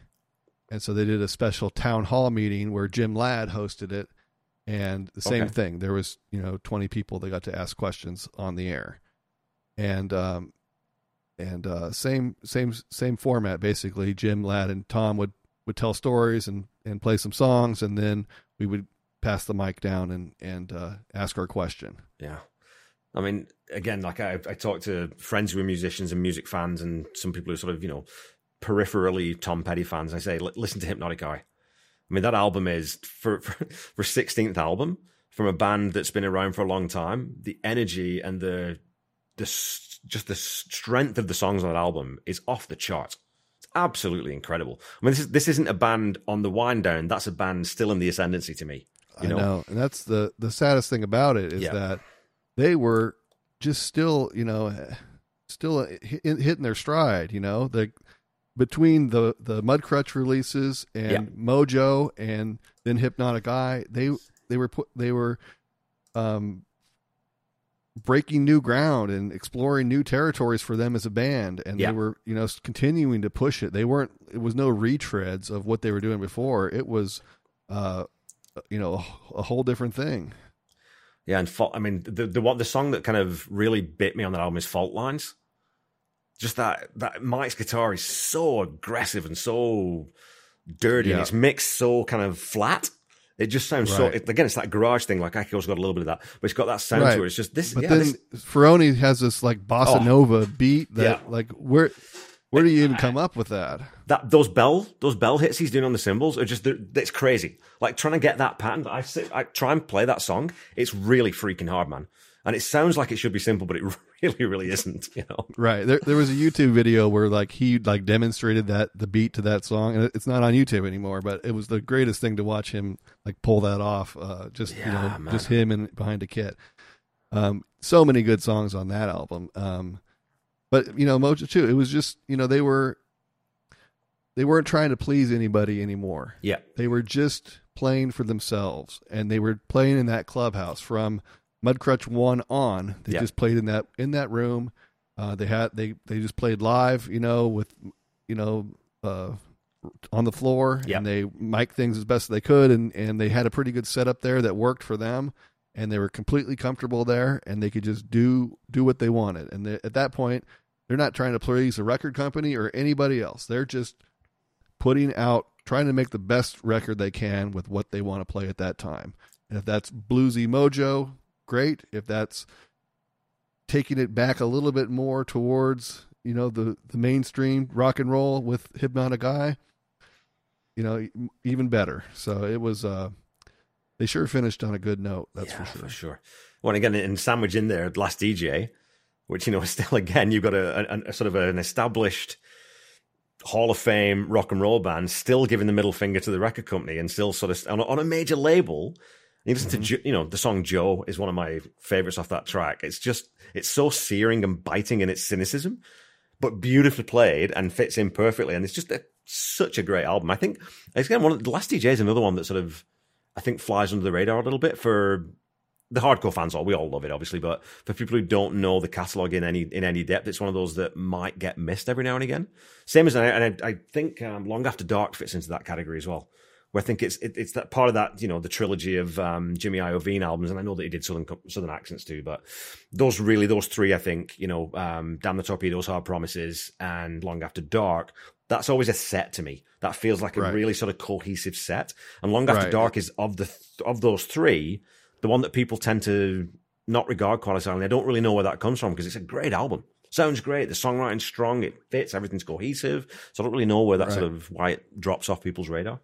and so they did a special town hall meeting where Jim Ladd hosted it, and the same Okay. thing. There was you know twenty people that got to ask questions on the air, and um, and uh, same same same format basically. Jim Ladd and Tom would would tell stories and and play some songs, and then we would pass the mic down and and uh, ask our question. Yeah. I mean, again, like I, I talked to friends who are musicians and music fans, and some people who are sort of, you know, peripherally Tom Petty fans. I say, "Li- listen to Hypnotic Eye. I mean, that album is for (laughs) for for sixteenth album from a band that's been around for a long time. The energy and the the just the strength of the songs on that album is off the charts. It's absolutely incredible. I mean, this is this isn't a band on the wind down. That's a band still in the ascendancy to me. You I know? know, and that's the the saddest thing about it is Yeah. that they were just still, you know, still hitting their stride. You know, the between the the Mudcrutch releases and Yeah. Mojo and then Hypnotic Eye, they they were put they were um breaking new ground and exploring new territories for them as a band and Yeah. they were you know continuing to push it they weren't it was no retreads of what they were doing before it was uh you know a whole different thing Yeah, and fault, I mean the the the song that kind of really bit me on that album is Fault Lines. Just that that Mike's guitar is so aggressive and so dirty, and it's mixed so kind of flat. It just sounds so. It, again, it's that garage thing. Like Akiko's got a little bit of that, but it's got that sound Right. to it. It's just this. but yeah, then this, Ferrone has this like bossa Oh. nova beat that Yeah. like where where do you even come up with that that those bell those bell hits he's doing on the cymbals are just it's crazy. Like trying to get that pattern. I sit, I try and play that song. It's really freaking hard, man. And it sounds like it should be simple, but it (laughs) really, really isn't. You know. Right. There there was a YouTube video where like he like demonstrated that the beat to that song and it's not on YouTube anymore, but it was the greatest thing to watch him like pull that off. Uh just you know, man. just him and behind a kit. Um so many good songs on that album. Um but you know, Mojo too, it was just, you know, they were they weren't trying to please anybody anymore. Yeah. They were just playing for themselves and they were playing in that clubhouse from Mudcrutch 1 on. They Yeah. just played in that in that room. Uh, they had they they just played live, you know, with you know uh, on the floor, Yeah. and they mic things as best they could, and and they had a pretty good setup there that worked for them, and they were completely comfortable there, and they could just do do what they wanted, and they, at that point, they're not trying to please a record company or anybody else. They're just putting out, trying to make the best record they can with what they want to play at that time, and if that's bluesy mojo, great. If that's taking it back a little bit more towards you know the the mainstream rock and roll with hypnotic eye you know even better so it was uh they sure finished on a good note that's yeah, for sure sure Well, and again, in sandwich in there, last DJ, which you know, is (laughs) still again, you've got a, a, a sort of an established Hall of Fame rock and roll band, still giving the middle finger to the record company, and still sort of on a, on a major label. You listen mm-hmm. to you know the song Joe is one of my favorites off that track. It's just it's so searing and biting in its cynicism, but beautifully played and fits in perfectly. And it's just a, such a great album. I think it's again one of the last DJ is another one that sort of I think flies under the radar a little bit for the hardcore fans. All we all love it, obviously, but for people who don't know the catalog in any in any depth, it's one of those that might get missed every now and again. Same as and I, I think um, Long After Dark fits into that category as well where I think it's it, it's that part of that you know the trilogy of um, Jimmy Iovine albums, and I know that he did southern southern accents too, but those really those three I think you know um, Damn the Torpedoes, Hard Promises, and Long After Dark. That's always a set to me. That feels like a right. really sort of cohesive set. And Long After right. Dark is of the of those three, the one that people tend to not regard quite as highly. I don't really know where that comes from because it's a great album sounds great. The songwriting's strong. It fits. Everything's cohesive. So I don't really know where that right. sort of why it drops off people's radar.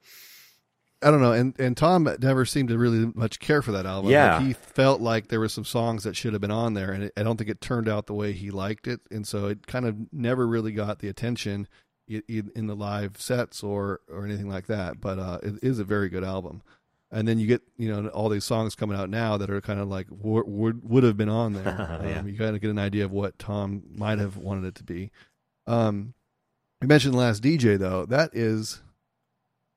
I don't know, and and Tom never seemed to really much care for that album. Yeah, like he felt like there were some songs that should have been on there, and it, I don't think it turned out the way he liked it, and so it kind of never really got the attention in the live sets or or anything like that. But uh, it is a very good album. And then you get you know all these songs coming out now that are kind of like would would have been on there. (laughs) yeah. um, you kind of get an idea of what Tom might have wanted it to be. Um, you mentioned Last DJ though. That is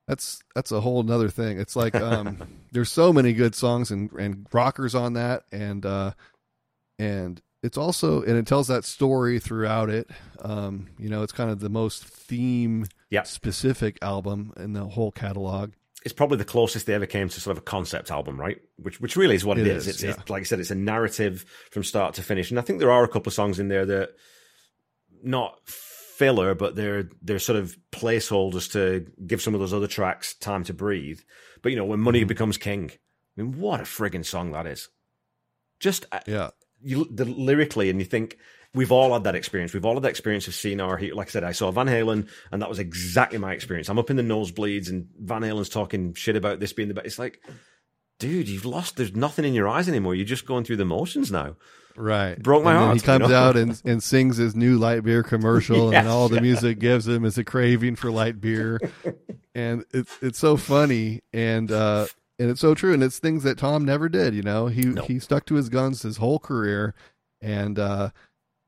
that's that's a whole nother thing. It's like um, (laughs) there's so many good songs and and rockers on that, and uh, and it's also and it tells that story throughout it. Um, you know, it's kind of the most theme yep. specific album in the whole catalog. It's probably the closest they ever came to sort of a concept album, right? Which which really is what it, it is. is. It's, yeah. it's like I said, it's a narrative from start to finish, and I think there are a couple of songs in there that not filler, but they're they're sort of placeholders to give some of those other tracks time to breathe. But you know, when money mm-hmm. becomes king, I mean, what a frigging song that is! Just uh, yeah, you the, lyrically, and you think we've all had that experience. We've all had that experience of seeing our like I said, I saw Van Halen, and that was exactly my experience. I'm up in the nosebleeds, and Van Halen's talking shit about this being the best. It's like, dude, you've lost. There's nothing in your eyes anymore. You're just going through the motions now. Right. Broke my heart. He comes you know? out and, and sings his new light beer commercial, (laughs) yes, and all the music gives him is a craving for light beer. and it's it's so funny and uh, and it's so true. And it's things that Tom never did. You know, he he stuck to his guns his whole career, and uh,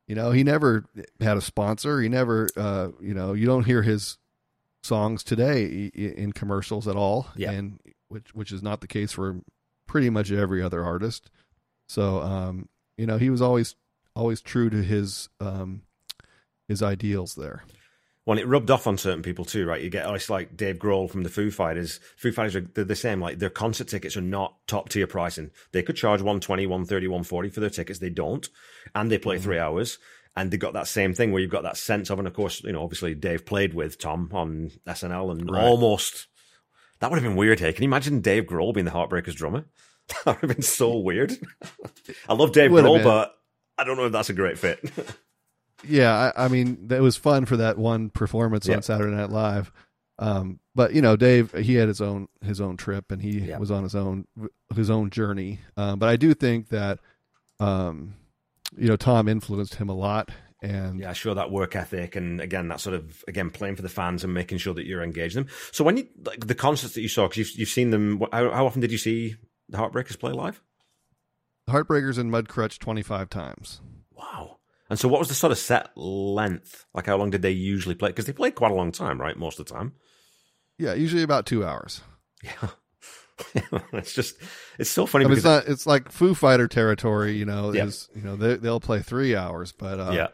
you know he never had a sponsor. He never, uh, you know, you don't hear his songs today in commercials at all. Yeah. And which which is not the case for pretty much every other artist. So um, you know, he was always always true to his um, his ideals there. Well, it rubbed off on certain people too, right? You get it's like Dave Grohl from the Foo Fighters. Foo Fighters are they're the same. Like their concert tickets are not top tier pricing. They could charge 120, 130, 140 for their tickets. They don't, and they play mm-hmm. three hours. And they got that same thing where you've got that sense of, and of course, you know, obviously Dave played with Tom on SNL, and right. almost that would have been weird. Hey, can you imagine Dave Grohl being the Heartbreakers drummer? (laughs) that would have been so weird. (laughs) I love Dave Grohl, but I don't know if that's a great fit. (laughs) yeah, I, I, mean, it was fun for that one performance yeah. on Saturday Night Live. Um, but you know, Dave, he had his own his own trip, and he yeah. was on his own his own journey. Um, but I do think that, um, you know, Tom influenced him a lot, and yeah, sure that work ethic, and again that sort of again playing for the fans and making sure that you're engaging them. So when you like the concerts that you saw, because you've you've seen them, how, how often did you see the Heartbreakers play live? Heartbreakers and Mudcrutch 25 times. Wow. And so, what was the sort of set length? Like, how long did they usually play? Because they played quite a long time, right? Most of the time. Yeah, usually about two hours. Yeah. (laughs) it's just it's so funny. I mean, it's not. It's like Foo Fighter territory. You know, yeah. is you know they they'll play three hours, but uh, yeah,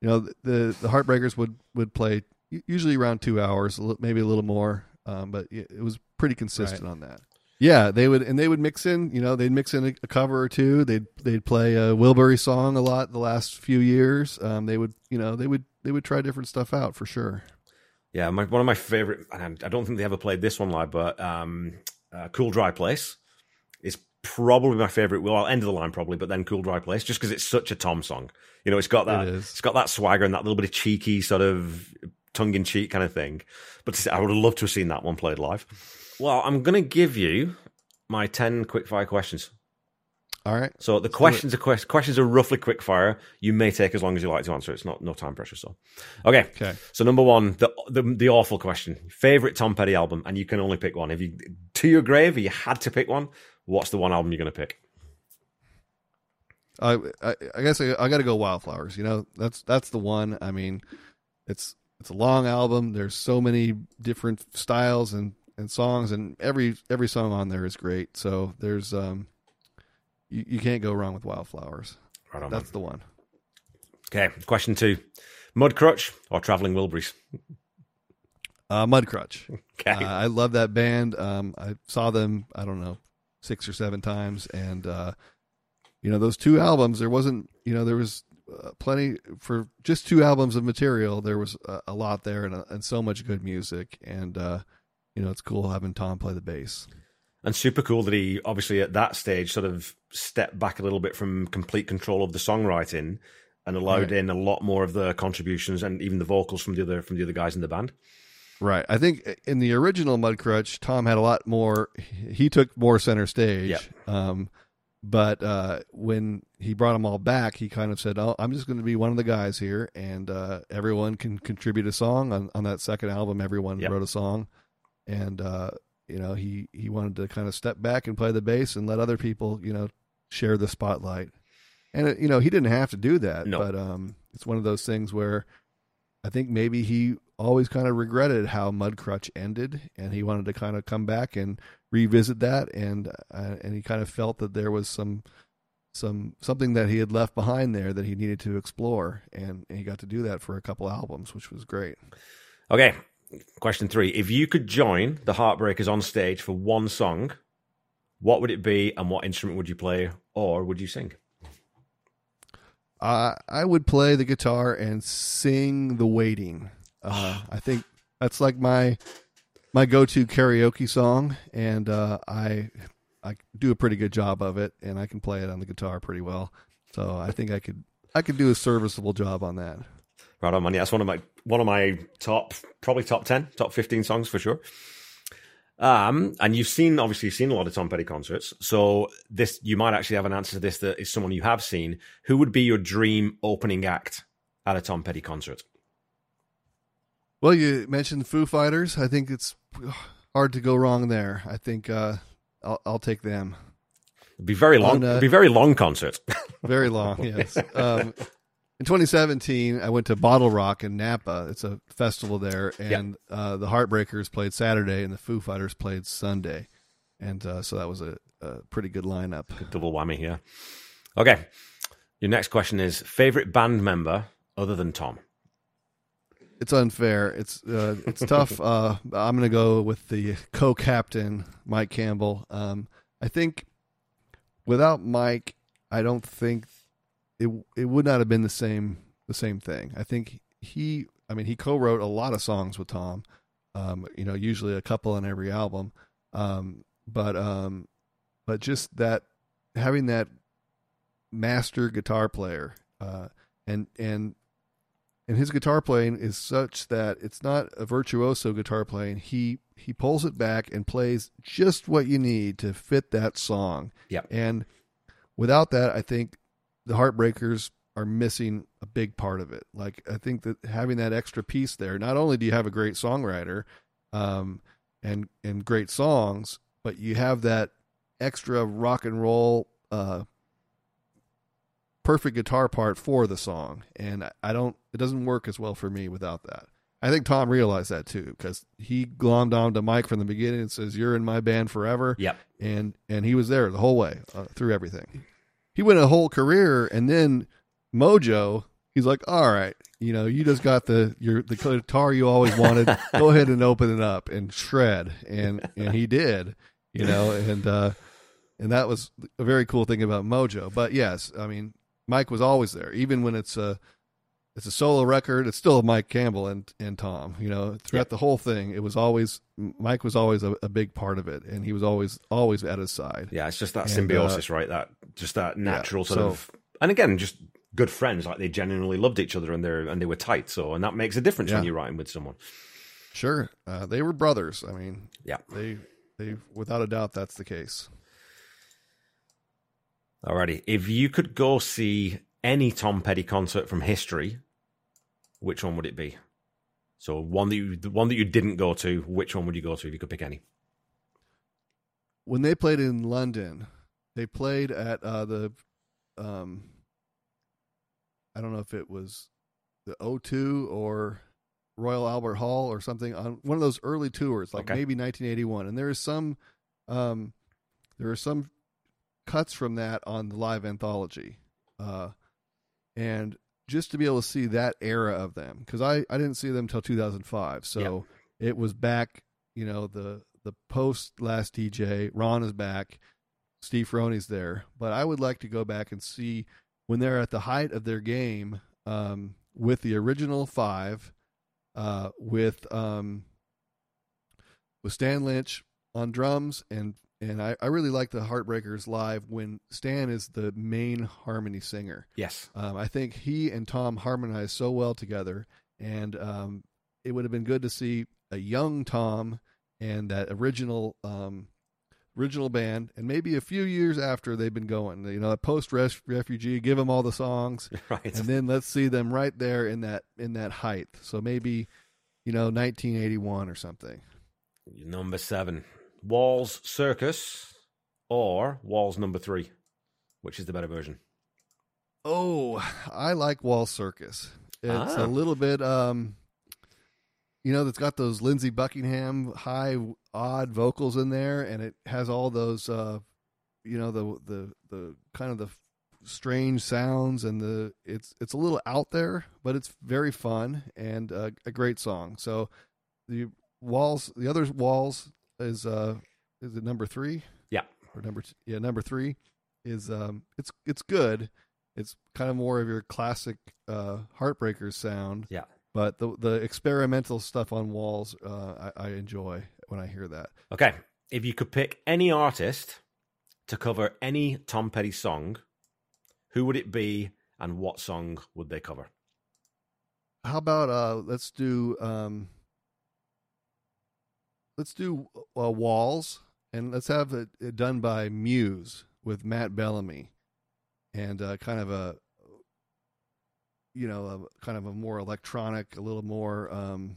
you know the the Heartbreakers would would play usually around two hours, maybe a little more, um, but it was pretty consistent right. on that. Yeah, they would, and they would mix in. You know, they'd mix in a, a cover or two. They'd they'd play a Wilbury song a lot the last few years. Um, they would, you know, they would they would try different stuff out for sure. Yeah, my, one of my favorite. I don't think they ever played this one live, but um, uh, "Cool Dry Place" is probably my favorite. Well, end of the line probably, but then "Cool Dry Place" just because it's such a Tom song. You know, it's got that. It it's got that swagger and that little bit of cheeky sort of tongue in cheek kind of thing. But I would have loved to have seen that one played live. Well, I'm going to give you my 10 quickfire questions. All right. So the questions are quest- questions are roughly quickfire. You may take as long as you like to answer. It's not no time pressure. So, okay. Okay. So number one, the the, the awful question: favorite Tom Petty album, and you can only pick one. If you to your grave, you had to pick one, what's the one album you're going to pick? I, I, I guess I, I got to go Wildflowers. You know, that's that's the one. I mean, it's it's a long album. There's so many different styles and, and songs, and every every song on there is great. So there's um, you, you can't go wrong with Wildflowers. Right on, That's man. the one. Okay, question two: Mudcrutch or Traveling Wilburys? Uh, Mudcrutch. (laughs) Okay, Uh, I love that band. Um, I saw them. I don't know six or seven times, and uh, you know those two albums. There wasn't. You know there was uh, plenty for just two albums of material. There was a, a lot there, and, uh, and so much good music. And uh, you know it's cool having Tom play the bass. and super cool that he obviously at that stage sort of stepped back a little bit from complete control of the songwriting and allowed Right. in a lot more of the contributions and even the vocals from the other from the other guys in the band. Right. I think in the original Mudcrutch, Tom had a lot more. He took more center stage. Yep. Um, but uh, when he brought them all back, he kind of said, "Oh, I'm just going to be one of the guys here, and uh, everyone can contribute a song on, on that second album. Everyone Yep. wrote a song, and uh, you know he he wanted to kind of step back and play the bass and let other people, you know, share the spotlight. And it, you know he didn't have to do that, No. but um, it's one of those things where I think maybe he always kind of regretted how Mudcrutch ended, and he wanted to kind of come back and revisit that, and uh, and he kind of felt that there was some some something that he had left behind there that he needed to explore, and, and he got to do that for a couple albums, which was great. Okay, question three: If you could join the Heartbreakers on stage for one song, what would it be, and what instrument would you play, or would you sing? Uh, I would play the guitar and sing "The Waiting." Uh, (sighs) I think that's like my my go to karaoke song, and uh, I I do a pretty good job of it, and I can play it on the guitar pretty well. So I think I could I could do a serviceable job on that. Right on, man. Yeah, that's one of my one of my top, probably top ten, top fifteen songs for sure. Um, and you've seen obviously you've seen a lot of Tom Petty concerts, so this you might actually have an answer to this that is someone you have seen. Who would be your dream opening act at a Tom Petty concert? Well, you mentioned Foo Fighters. I think it's hard to go wrong there. I think uh, I'll, I'll take them. It'd be very long. On, uh, it'd be very long concert. (laughs) Very long, yes. (laughs) Um, in 2017, I went to Bottle Rock in Napa. It's a festival there, and uh, the Heartbreakers played Saturday, and the Foo Fighters played Sunday, and uh, so that was a, a pretty good lineup. Double whammy here. Okay, your next question is favorite band member other than Tom. It's unfair. It's uh, it's tough. (laughs) Uh, I'm going to go with the co-captain, Mike Campbell. Um, I think without Mike, I don't think it it would not have been the same the same thing. I think he, I mean, he co-wrote a lot of songs with Tom. Um, you know, usually a couple on every album. Um, but um, but just that having that master guitar player, uh, and and and his guitar playing is such that it's not a virtuoso guitar playing. He he pulls it back and plays just what you need to fit that song. Yep. And without that, I think the Heartbreakers are missing a big part of it. Like I think that having that extra piece there, not only do you have a great songwriter, um, and and great songs, but you have that extra rock and roll, uh, perfect guitar part for the song. And I- don't, it doesn't work as well for me without that. I think Tom realized that too because he glommed on to Mike from the beginning and says, "You're in my band forever." Yep. and and he was there the whole way uh, through everything. He went a whole career, and then Mojo, he's like, "All right, you know, you just got the your the guitar you always wanted. (laughs) Go ahead and open it up and shred." And and he did, you know, and uh, and that was a very cool thing about Mojo. But yes, I mean, Mike was always there, even when it's a it's a solo record. It's still Mike Campbell and and Tom. You know, throughout Yep. the whole thing, it was always Mike was always a, a big part of it, and he was always always at his side. Yeah, it's just that And, symbiosis, right? That just that natural sort so- of, and again, just good friends. Like they genuinely loved each other and they're and they were tight. So, and that makes a difference when you're writing with someone. Sure, uh, they were brothers. I mean, Yeah. they they without a doubt that's the case. Alrighty, if you could go see any Tom Petty concert from history, which one would it be? So one that you, the one that you didn't go to, which one would you go to if you could pick any? when they played in London, they played at uh, the um, I don't know if it was the O2 or Royal Albert Hall or something on one of those early tours, like Okay. maybe 1981. And there is some, um, there are some cuts from that on the live anthology, uh, and just to be able to see that era of them because I I didn't see them till 2005, so it was back, you know the the post last DJ. Ron is back. Steve Ferrone's there, but I would like to go back and see when they're at the height of their game um, with the original five, uh, with um, with Stan Lynch on drums, and and I, I really like the Heartbreakers live when Stan is the main harmony singer. Yes. Um, I think he and Tom harmonize so well together, and um, it would have been good to see a young Tom and that original um, original band, and maybe a few years after they've been going. You know, post refugee, give them all the songs, (laughs) Right. and then let's see them right there in that in that height. So maybe you know 1981 or something. Number seven, Walls Circus or Walls Number Three, which is the better version? Oh, I like Wall Circus. It's Ah. a little bit, um, you know, it's got those Lindsey Buckingham high, odd vocals in there, and it has all those, uh, you know, the the the kind of the strange sounds, and the it's it's a little out there, but it's very fun and uh, a great song. So the walls, the other walls is uh is it number three? Yeah. or number t- yeah number three is um it's it's good it's kind of more of your classic uh heartbreakers sound Yeah. but the the experimental stuff on walls uh I, I enjoy when i hear that Okay. If you could pick any artist to cover any Tom Petty song, who would it be and what song would they cover? how about uh let's do um let's do uh, walls and let's have it, it done by muse with matt bellamy. And uh kind of a you know a kind of a more electronic a little more um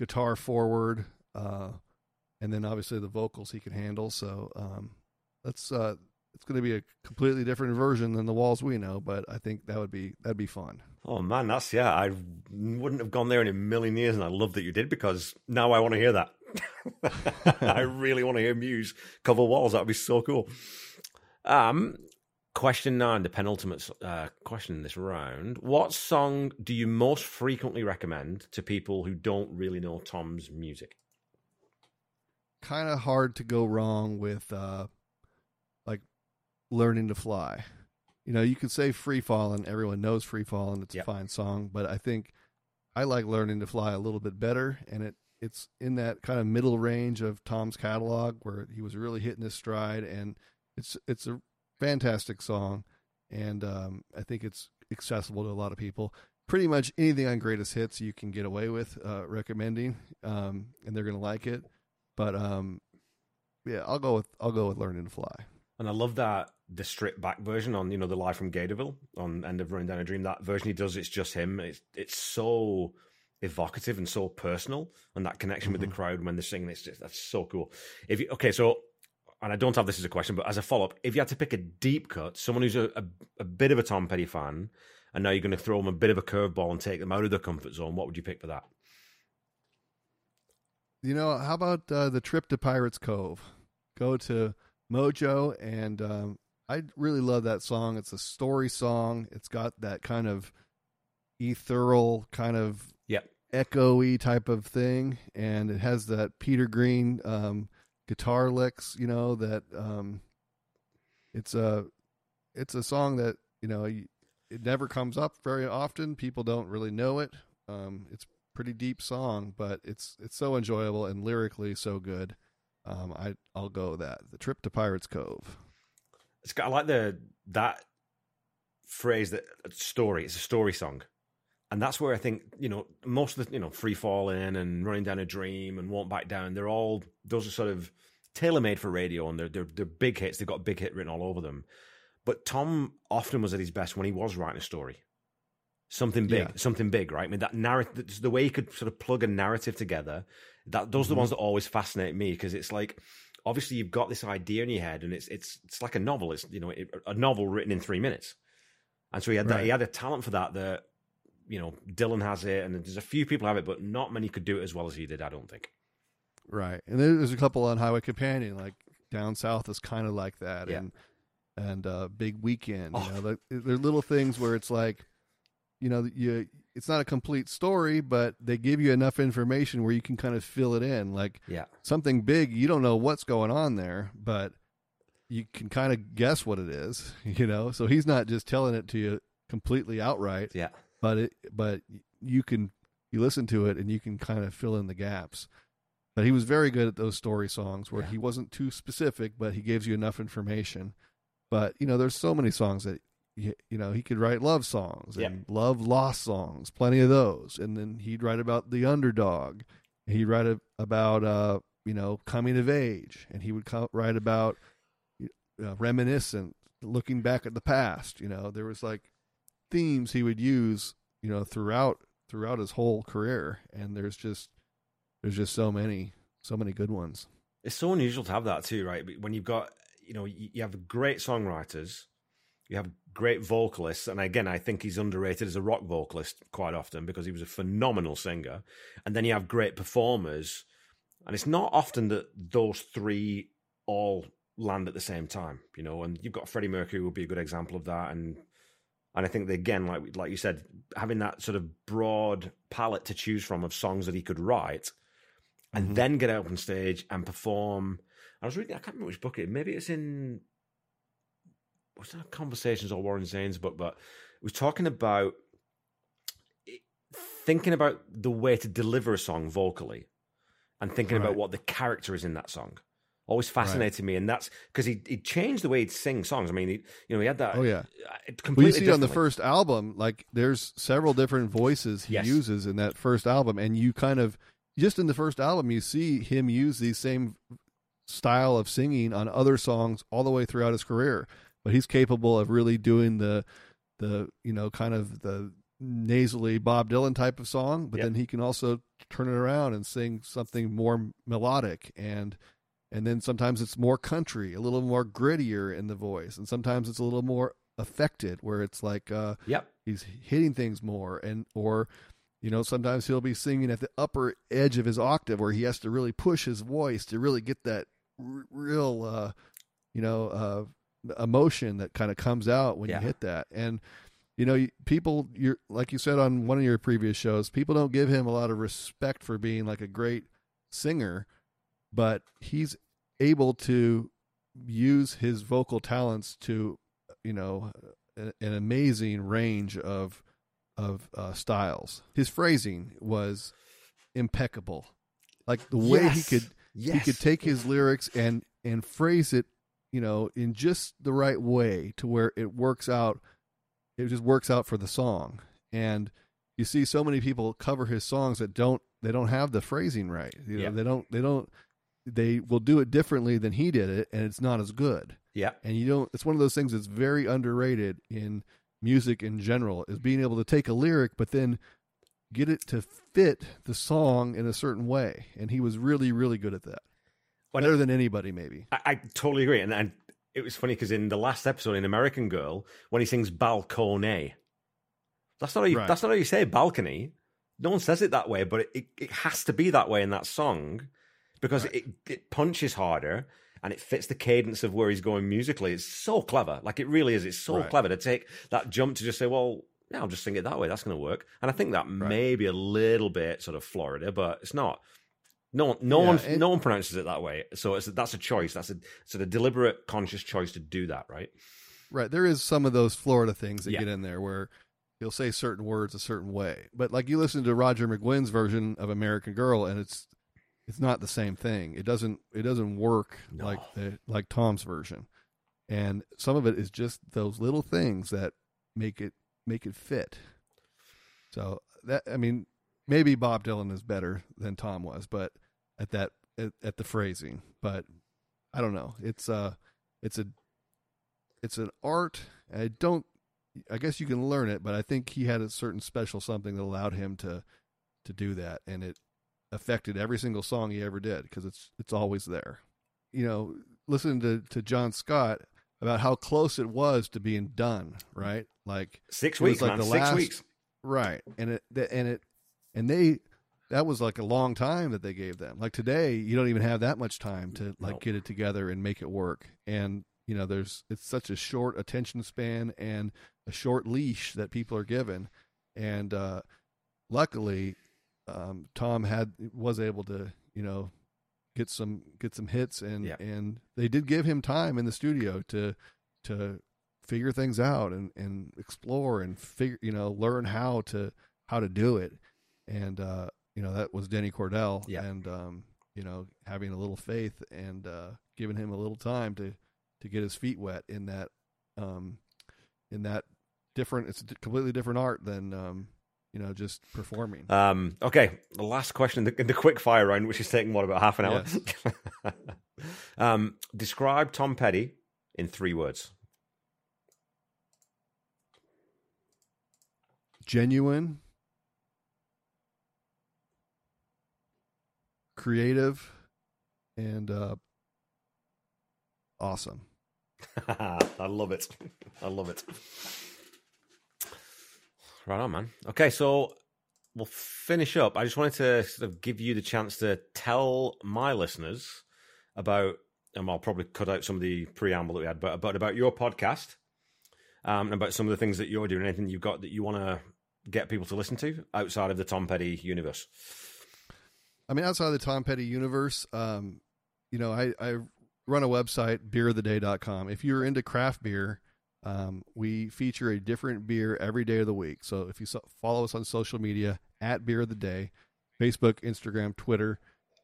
guitar forward uh and then obviously the vocals he can handle. So um let's uh it's going to be a completely different version than the walls we know but i think that would be that'd be fun Oh man, that's yeah. I wouldn't have gone there in a million years, and I love that you did because now I want to hear that. (laughs) I really want to hear Muse cover walls. That would be so cool. Um, question nine, the penultimate uh, question in this round: What song do you most frequently recommend to people who don't really know Tom's music? kind of hard to go wrong with uh learning to fly you know you could say free falling everyone knows free falling it's Yep. a fine song but i think i like learning to fly a little bit better and it it's in that kind of middle range of tom's catalog where he was really hitting his stride and it's it's a fantastic song and um i think it's accessible to a lot of people pretty much anything on greatest hits you can get away with uh recommending um and they're gonna like it but um, yeah, I'll go with I'll go with learning to fly. And I love that the stripped back version on you know the live from Gatorville on End of Running Down a Dream. That version he does, it's just him. It's it's so evocative and so personal, and that connection with the crowd when they're singing. It's just that's so cool. If you okay, so and I don't have this as a question, but as a follow up, if you had to pick a deep cut, someone who's a, a, a bit of a Tom Petty fan, and now you're going to throw them a bit of a curveball and take them out of their comfort zone, what would you pick for that? You know, how about uh, the trip to Pirates Cove? Go to Mojo, and um, I really love that song. It's a story song. It's got that kind of ethereal, kind of Yep. echoey type of thing, and it has that Peter Green um, guitar licks. You know that um, it's a it's a song that you know it never comes up very often. People don't really know it. Um, it's pretty deep song, but it's it's so enjoyable and lyrically so good. Um, I I'll go that. The trip to Pirates Cove. It's got I like the that phrase that story. It's a story song, and that's where I think you know most of the you know free falling and running down a dream and won't back down. They're all those are sort of tailor made for radio, and they're they're they're big hits. They've got big hit written all over them. But Tom often was at his best when he was writing a story. Something big, Yeah. something big, right? I mean, that narrative, the way he could sort of plug a narrative together, that those are the ones that always fascinate me because it's like, obviously you've got this idea in your head, and it's it's it's like a novel. It's you know a novel written in three minutes, and so he had right. that. He had a talent for that. That you know Dylan has it, and there's a few people have it, but not many could do it as well as he did. I don't think. Right, and there's a couple on Highway Companion, like down south is kind of like that, yeah. and and uh, Big Weekend. You oh. know, like, there's little things where it's like, you know, you it's not a complete story, but they give you enough information where you can kind of fill it in. Like yeah. something big, you don't know what's going on there, but you can kind of guess what it is, (laughs) you know. So he's not just telling it to you completely outright. Yeah. But it but you can you listen to it and you can kind of fill in the gaps. But he was very good at those story songs where yeah. he wasn't too specific, but he gives you enough information. But you know, there's so many songs that you, you know, he could write love songs and yep. love lost songs, plenty of those. And then he'd write about the underdog. He'd write a, about, uh, you know, coming of age. And he would co- write about uh, reminiscent, looking back at the past. You know, there was like themes he would use, you know, throughout throughout his whole career. And there's just there's just so many, so many good ones. It's so unusual to have that too, right? When you've got, you know, you have great songwriters you have great vocalists, and again, I think he's underrated as a rock vocalist quite often because he was a phenomenal singer. And then you have great performers, and it's not often that those three all land at the same time, you know. And you've got Freddie Mercury would be a good example of that, and and I think that again, like like you said, having that sort of broad palette to choose from of songs that he could write, and mm-hmm. then get out on stage and perform. I was reading, I can't remember which book it. Maybe it's in was that Conversations or Warren Zanes' book, but was talking about thinking about the way to deliver a song vocally and thinking right. about what the character is in that song always fascinated right. me, and that's because he he changed the way he'd sing songs. I mean, he, you know, he had that. Oh yeah, uh, completely. Well, you see on the first album, like there's several different voices he yes. uses in that first album, and you kind of just in the first album you see him use these same style of singing on other songs all the way throughout his career but he's capable of really doing the the you know kind of the nasally Bob Dylan type of song, but yep. then he can also turn it around and sing something more melodic and and then sometimes it's more country, a little more grittier in the voice, and sometimes it's a little more affected where it's like uh yep. he's hitting things more and or you know sometimes he'll be singing at the upper edge of his octave where he has to really push his voice to really get that r- real uh you know uh emotion that kind of comes out when yeah. you hit that. And you know, people, you're like you said on one of your previous shows, people don't give him a lot of respect for being like a great singer, but he's able to use his vocal talents to, you know, an, an amazing range of of uh, styles. His phrasing was impeccable. Like the way yes. he could yes. he could take his lyrics and and phrase it you know, in just the right way to where it works out. It just works out for the song. And you see so many people cover his songs that don't they don't have the phrasing right. You know, yeah. they don't they don't they will do it differently than he did it and it's not as good. Yeah. And you don't it's one of those things that's very underrated in music in general is being able to take a lyric but then get it to fit the song in a certain way. And he was really really good at that. Better than anybody, maybe. I, I totally agree. And, and it was funny because in the last episode in American Girl, when he sings balcony, that's not how you, right. that's not how you say balcony. No one says it that way, but it, it, has to be that way in that song because right. it, it punches harder and it fits the cadence of where he's going musically. It's so clever. Like it really is. It's so right. clever to take that jump to just say, well, yeah, I'll just sing it that way. That's going to work. And I think that may be a little bit sort of Florida, but it's not. No, no yeah, one, it, no one pronounces it that way. So it's that's a choice. That's a sort of deliberate, conscious choice to do that, right? Right. There is some of those Florida things that yeah. get in there where he'll say certain words a certain way, but like you listen to Roger McGuinn's version of American Girl, and it's it's not the same thing. It doesn't it doesn't work no. like the, like Tom's version, and some of it is just those little things that make it make it fit. So that I mean, maybe Bob Dylan is better than Tom was, but at that at, at the phrasing, but I don't know. It's uh it's a it's an art. I don't I guess you can learn it, but I think he had a certain special something that allowed him to to do that and it affected every single song he ever did because it's it's always there. you know, listening to to John Scott about how close it was to being done, right? Like six weeks, like man. Six last, weeks, right? And it and it and they that was like a long time that they gave them. Like today, you don't even have that much time to like nope. get it together and make it work. And you know, there's it's such a short attention span and a short leash that people are given. And uh, luckily, um, Tom had was able to you know get some get some hits and yeah. and they did give him time in the studio to to figure things out and and explore and figure you know learn how to how to do it and uh you know that was Denny Cordell yeah. and um you know having a little faith and uh giving him a little time to to get his feet wet in that um in that different it's a completely different art than um you know, just performing. Um, okay, the last question in the, in the quick fire round, which is taking what about half an hour. Yes. (laughs) um, describe Tom Petty in three words. Genuine, creative, and uh, awesome. (laughs) I love it. I love it. Right on, man. Okay, so we'll finish up. I just wanted to sort of give you the chance to tell my listeners about, and I'll probably cut out some of the preamble that we had, but, but about your podcast um, and about some of the things that you're doing, anything you've got that you want to get people to listen to outside of the Tom Petty universe. I mean, outside of the Tom Petty universe, um, you know, I, I run a website, beeroftheday.com. If you're into craft beer, um, we feature a different beer every day of the week. So if you so- follow us on social media at Beer of the Day, Facebook, Instagram, Twitter,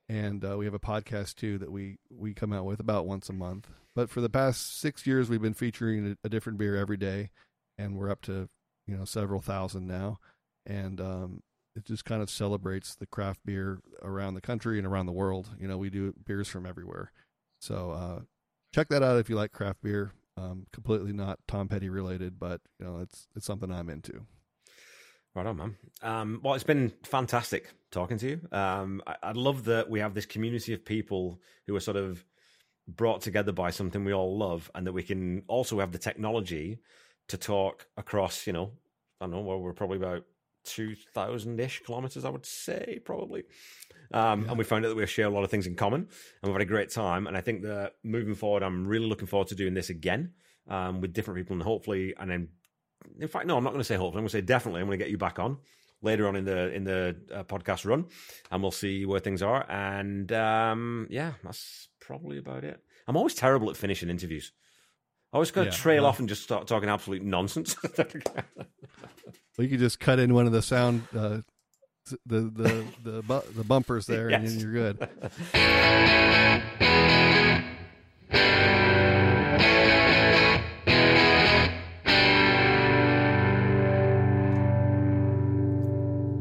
and uh, we have a podcast too that we we come out with about once a month. But for the past six years, we've been featuring a, a different beer every day, and we're up to you know several thousand now, and um, it just kind of celebrates the craft beer around the country and around the world. You know, we do beers from everywhere. So uh, check that out if you like craft beer. Um, completely not Tom Petty related, but you know, it's it's something I'm into. Right on, man. Um, well, it's been fantastic talking to you. Um, I, I, love that we have this community of people who are sort of brought together by something we all love, and that we can also have the technology to talk across. You know, I don't know. Well, we're probably about two thousand ish kilometers, I would say, probably. Um, yeah. And we found out that we share a lot of things in common, and we've had a great time. And I think that moving forward, I'm really looking forward to doing this again um, with different people, and hopefully, and then, in fact, no, I'm not going to say hopefully. I'm going to say definitely. I'm going to get you back on later on in the in the uh, podcast run, and we'll see where things are. And um, yeah, that's probably about it. I'm always terrible at finishing interviews. I was going to yeah, trail off and just start talking absolute nonsense. you could just cut in one of the sound uh, the the the bu- the bumpers there, yes. and you're good.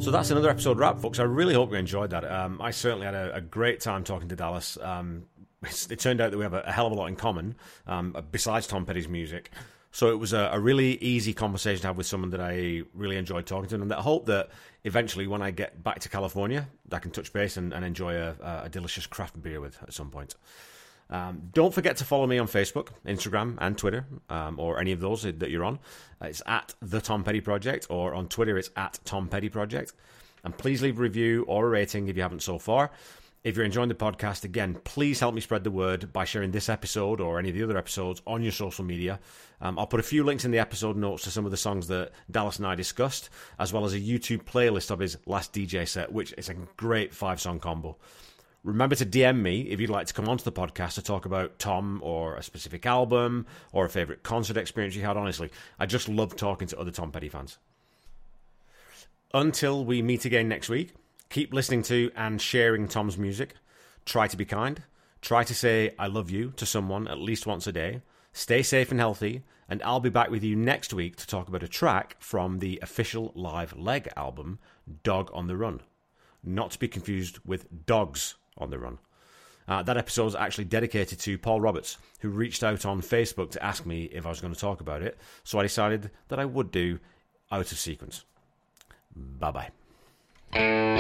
So that's another episode wrap, folks. I really hope you enjoyed that. Um, I certainly had a, a, great time talking to Dallas. Um, (laughs) it turned out that we have a, a hell of a lot in common, um, besides Tom Petty's music. So it was a, a, really easy conversation to have with someone that I really enjoyed talking to, and I hope that eventually, when I get back to California, I can touch base and, and enjoy a, a, delicious craft beer with at some point. Um, don't forget to follow me on Facebook, Instagram, and Twitter, um, or any of those that you're on. It's at the Tom Petty Project, or on Twitter, it's at Tom Petty Project. And please leave a review or a rating if you haven't so far. If you're enjoying the podcast, again, please help me spread the word by sharing this episode or any of the other episodes on your social media. Um, I'll put a few links in the episode notes to some of the songs that Dallas and I discussed, as well as a YouTube playlist of his last DJ set, which is a great five song combo. Remember to DM me if you'd like to come onto the podcast to talk about Tom or a specific album or a favorite concert experience you had. Honestly, I just love talking to other Tom Petty fans. Until we meet again next week, Keep listening to and sharing Tom's music. Try to be kind. Try to say I love you to someone at least once a day. Stay safe and healthy, and I'll be back with you next week to talk about a track from the official live leg album, Dog on the Run. Not to be confused with Dogs on the Run. Uh, that episode is actually dedicated to Paul Roberts, who reached out on Facebook to ask me if I was going to talk about it, so I decided that I would do out of sequence. Bye bye. Müzik